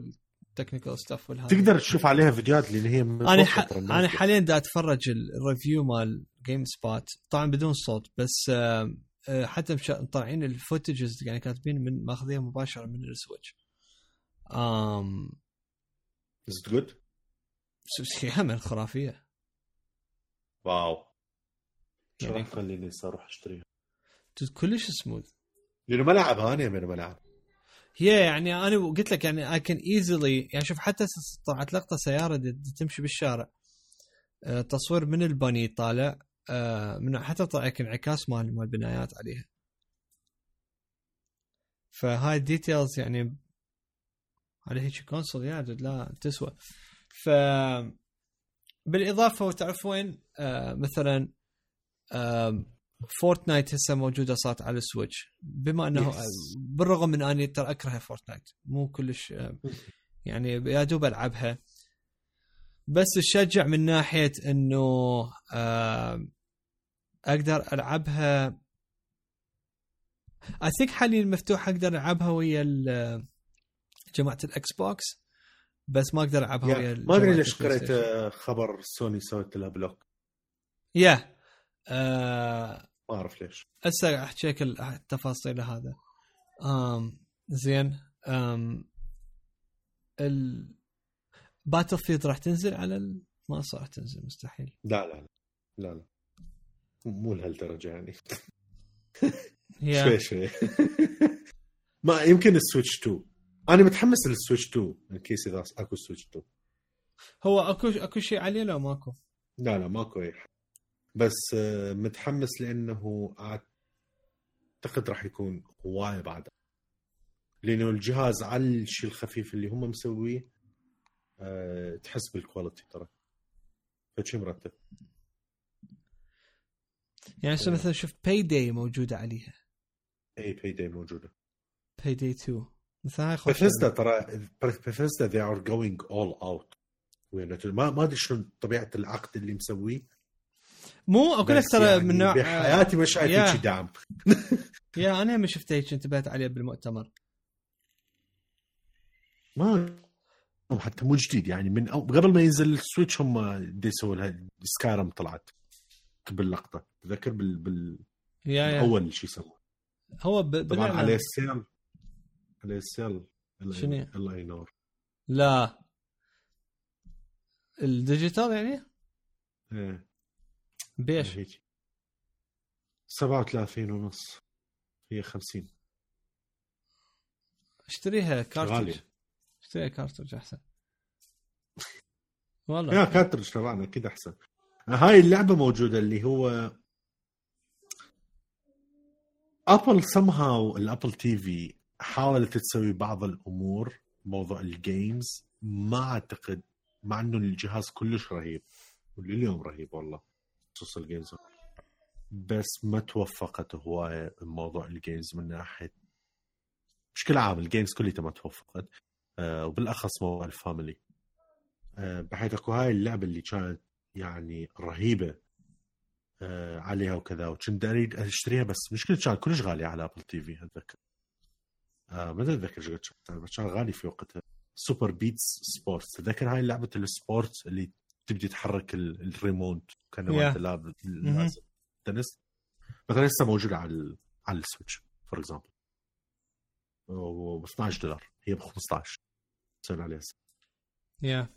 وال technical stuff والهذا. تقدر تشوف عليها فيديوهات لأن هي أنا ح... أنا حاليا دا أتفرج ال review مال GameSpot طبعا بدون صوت بس آه، آه، حتى مطلعين ال footages يعني كاتبين من ماخذيها مباشرة من السويتش it good? yeah من خرافية. wow. يعني خليني أروح أشتريها. كلش سموث لأنه ما لعبها أنا من ما لعب. هي يعني أنا قلت لك يعني I can easily يعني شوف حتى طلعت لقطة سيارة تمشي بالشارع. آه، تصوير من البني طالع آه، من حتى طلع انعكاس مال مال بنايات عليها. فهاي ال details يعني على هيك console yeah لا تسوى. ف بالإضافة وتعرف وين؟ آه مثلا فورتنايت هسه موجودة صارت على السويتش. بما إنه yes. بالرغم من أني ترى أكره فورتنايت مو كلش آه يعني يا دوب ألعبها. بس تشجع من ناحية إنه آه أقدر ألعبها. I think حاليا مفتوح أقدر ألعبها ويا جماعة الإكس بوكس بس ما أقدر ألعبها ويا ما أدري ليش قريت خبر سوني سوت لها block. yeah آه ما أعرف ليش. هسه أحكي لك التفاصيل هذا. آم زين. آم ال Battlefield راح تنزل على ال... ما صار تنزل مستحيل. لا لا لا لا مو لهالدرجة يعني. شوي شوي. ما يمكن السويتش 2 أنا متحمس لل Switch 2 in case إذا أكو Switch 2 هو أكو أكو شيء عليه لو ماكو؟ لا لا ماكو أي بس آه، متحمس لأنه أعتقد راح يكون هواية بعد لأنه الجهاز على الشيء الخفيف اللي هم مسويه أه تحس بال quality ترى. فشي مرتب. يعني هسه مثلا شفت Payday موجودة عليها. اي Payday موجوده Payday 2 بثيستا ترى Bethesda they are going all out. ما ما أدري شنو طبيعة العقد اللي مسويه. مو أقول ترى يعني من نوع بحياتي ما شايف هيك دعم يا أنا ما شفت هيك انتبهت عليه بالمؤتمر. ما حتى مو جديد يعني من أو قبل ما ينزل ال Switch هم يسووا لها Skyrim طلعت باللقطة. تذكر؟ بال, بال... yeah yeah. اول شيء سوى هو ب... طبعا عليه ال sale. عليه ال sale. شنو؟ الله ينور لا. ال digital يعني؟ إيه. بيش؟ هيك. 37 ونص. هي 50 اشتريها cartridge. اشتريها cartridge أحسن. والله. يا كارترج طبعا أكيد أحسن. هاي اللعبة موجودة اللي هو Apple somehow ال Apple TV حاولت تسوي بعض الأمور موضوع ال games ما أعتقد مع إنه الجهاز كلش رهيب ولليوم رهيب والله. خصوص ال games بس ما توفقت هواية بموضوع ال games من ناحية بشكل عام ال games كلها ما توفقت. آه وبالأخص موضوع ال family. آه بحيث أكو هاي اللعبة اللي كانت يعني رهيبة آه عليها وكذا وكنت أريد أشتريها بس مشكلة كانت كلش غالية على Apple TV أتذكر. آه ما أتذكر شو كان غالي في وقتها. Super Beat Sports تذكر هاي لعبه ال sport اللي تبدي تحرك الريموت كان yeah. تلعب تنس مثلا لسه موجوده على على ال Switch for example ب 12 دولار. هي ب 15 تسوي عليها. yeah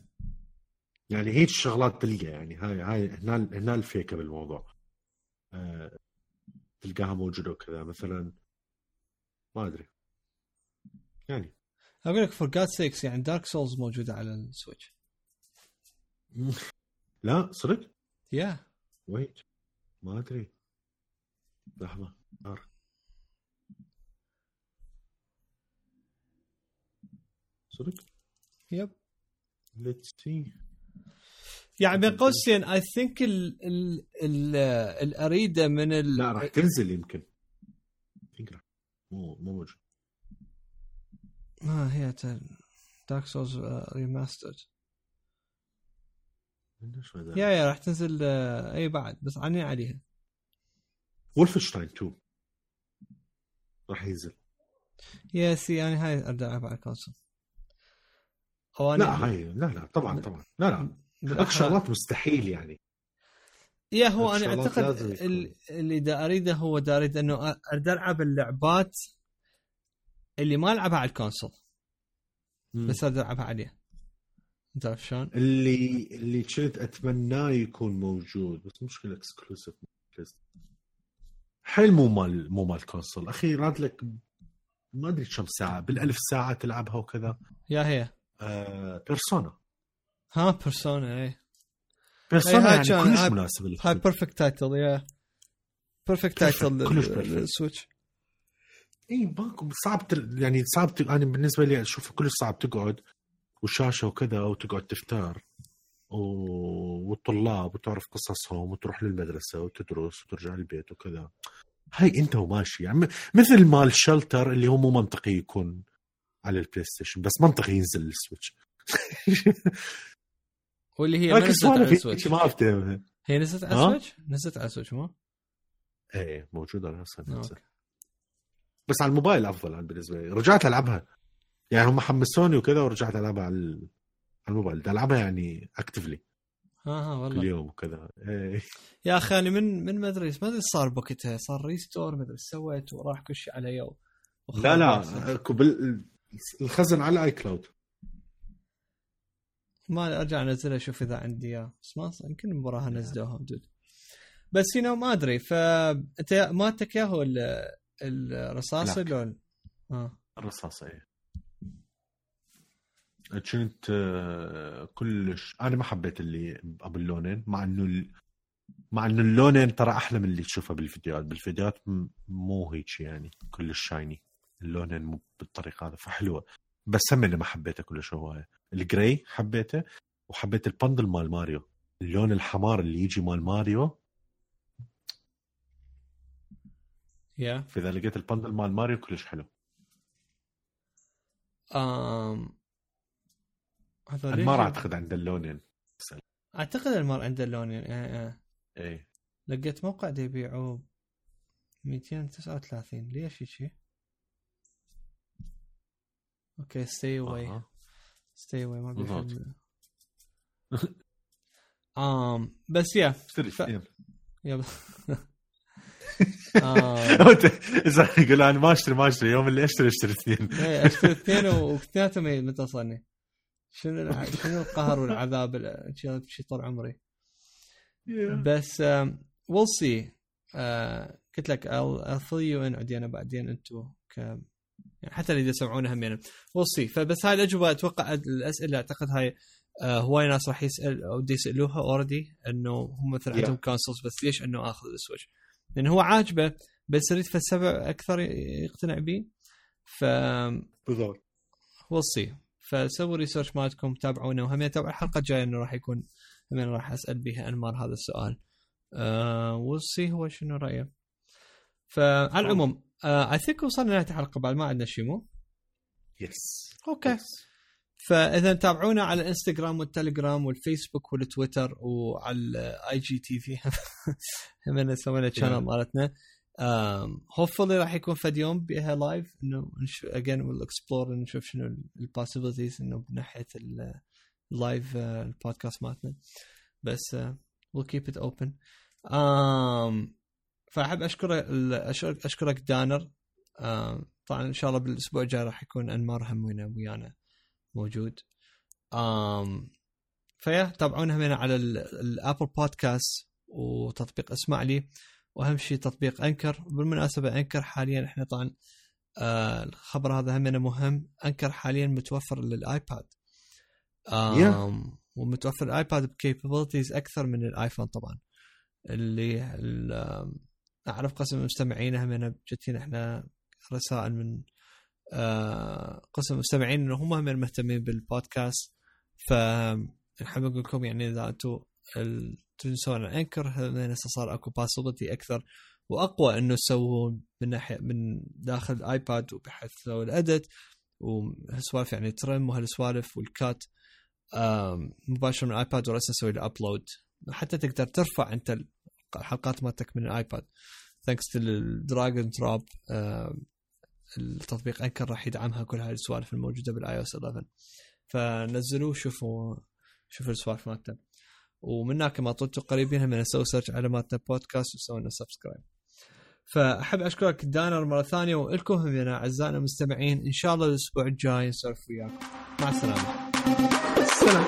يعني هيك شغلات تلقى يعني هاي هاي هنا هنا الفيكة بالموضوع. أه تلقاها موجودة وكذا. مثلا ما أدري. يعني. أقول لك for God's sake يعني Dark Souls موجودة على ال Switch. لا صدق؟ يا ويت ما أدري. لحظة. نار صدق؟ يب ليتس سي يعني بين قوسين اي ثينك ال الأريدة من ال لا راح تنزل يمكن. مو مو موجود. ما هي Dark Souls Remastered yeah yeah راح تنزل آه، اي بعد بس عني عليها. Wolfenstein 2 راح ينزل. yeah see يعني هاي أرجع ألعب على ال console. لا هاي لا لا طبعا طبعا. لا لا. شغلات مستحيل يعني. yeah هو أنا أعتقد اللي دا أريده هو دا أريد إنه أريد ألعب اللعبات اللي ما ألعبها على ال console. بس أريد ألعبها عليه انت عارف شلون؟ اللي اللي كنت اتمناه يكون موجود بس مشكلة exclusive حيل مو مال مو مال console أخي راد لك ما أدري كم ساعة بالألف ساعة تلعبها وكذا. yeah هي. آه Persona ها Persona اي Persona يعني كلش مناسب هاي perfect title yeah. perfect title كلش ال Switch اي ماكو صعب يعني صعب أنا بالنسبة لي أشوف كلش صعب تقعد. والشاشه وكذا وتقعد تفتر و... والطلاب وتعرف قصصهم وتروح للمدرسة وتدرس وترجع البيت وكذا. هاي أنت وماشي. يعني مثل Fallout Shelter اللي هو مو منطقي يكون على ال PlayStation بس منطقي ينزل ال Switch. واللي هي ما نزلت على ال Switch. ما افتهمها هي نزلت على ال Switch؟ نزلت على ال Switch مو؟ إيه موجودة على هسه بس على الموبايل أفضل بالنسبة لي رجعت ألعبها. يعني هم حمسوني وكذا ورجعت العبها على الموبايل. ألعبها يعني actively ها ها والله. كل يوم وكذا إيه. يا أخي أنا من من ما أدري ما أدري صار بوقتها. صار restore ما أدري سويت وراح كل شيء على يوم. لا لا بال... الخزن على اي cloud ما أرجع انزلها أشوف إذا عندي اياه بس ما يمكن وراها نزلوها دود بس هنا ما أدري. فانت مالتك يا هو الرصاصه لون آه. الرصاصه إيه. كنت آه، كلش. أنا ما حبيت اللي أبو اللونين مع إنه. مع إنه اللونين ترى أحلى من اللي تشوفها بالفيديوهات. بالفيديوهات مو هيك يعني كلش شايني. اللونين مو بالطريقة هذا فحلوة. بس هم اللي ما حبيته كلش هوايه ال gray حبيته وحبيت ال bundle مال ماريو. اللون الأحمر اللي يجي مال Mario. yeah yeah. فإذا لقيت ال bundle مال ماريو كلش حلو. um... هذول المار اعتقد عند اللونين أعتقد المار عند اللونين إيه إيه. إيه. لقيت موقع يبيعوه 239 ليش هيك؟ OK stay away stay away ما آم بس yeah. اشتري. يلا. إذا يقول أنا ما أشتري ما أشتري. يوم اللي أشتري أشتري اثنين. إيه أشتري اثنين واثنيناتهم متصلني شنو شنو القهر والعذاب شي طول عمري؟ بس we'll see قلت لك I'll fill you in عدينا بعدين أنتم ك يعني حتى اللي يسمعونها همين we'll see فبس هاي الأجوبة أتوقع الأسئلة أعتقد هاي آه هواي ناس راح يسأل أو يسألوها already إنه هم مثلا عندهم consoles بس ليش إنه آخذ ال Switch؟ لأن هو عاجبه بس يريد فالسبع أكثر يقتنع به ف بالضبط. we'll see فسووا research مالتكم تابعونا. وهم تابعوا الحلقة الجاية إنه راح يكون هم راح أسأل بها أنمار هذا السؤال. أه we'll see هو شنو رأيه. فعلى العموم I uh, think وصلنا لنهاية الحلقة بعد ما عندنا شيء مو؟ yes OK. فإذا تابعونا على الانستغرام والتليجرام والفيسبوك والتويتر وعلى ال IGTV هم سوينا channel مالتنا. hopefully راح يكون فد يوم بها live إنه again we'll explore نشوف شنو ال possibilities إنه بناحيه ال live البودكاست مالتنا. بس we'll keep it open فأحب اشكرك أشكرك دانر. طبعا إن شاء الله بالأسبوع الجاي راح يكون أنمار هم ويانا موجود. Um, ف yeah تابعونا همين على ال Apple Podcast وتطبيق اسمع لي. وأهم شيء تطبيق Anchor. بالمناسبه Anchor حاليا إحنا طبعا آه الخبر هذا همنا مهم. Anchor حاليا متوفر للآيباد. yeah. ومتوفر الآيباد ب capabilities أكثر من الآيفون طبعا. اللي أعرف قسم المستمعين هم جتين إحنا رسائل من آه، قسم المستمعين إنه هم هم مهتمين بالبودكاست. فنحب نقول لكم يعني إذا أنتم تنسون Anchor هسه صار أكو possibility أكثر وأقوى إنه تسوون من ناحية من داخل الايباد وبحيث تسوي ال edit وهالسوالف يعني trim وهالسوالف وال cut مباشرة من الايباد وراسا تسوي ال upload حتى تقدر ترفع أنت الحلقات مالتك من الايباد thanks لل drag and drop التطبيق Anchor راح يدعمها كل هاي السوالف الموجودة بال iOS 11 فنزلوه شوفوا شوفوا السوالف مالته ومن هناك ما طلتوا قريبين هم نسوي search على مالتنا بودكاست وسوي لنا subscribe فأحب أشكرك دانر مرة ثانية وإلكم يا أعزائنا المستمعين. إن شاء الله الأسبوع الجاي نسولف وياكم. مع السلامة. السلام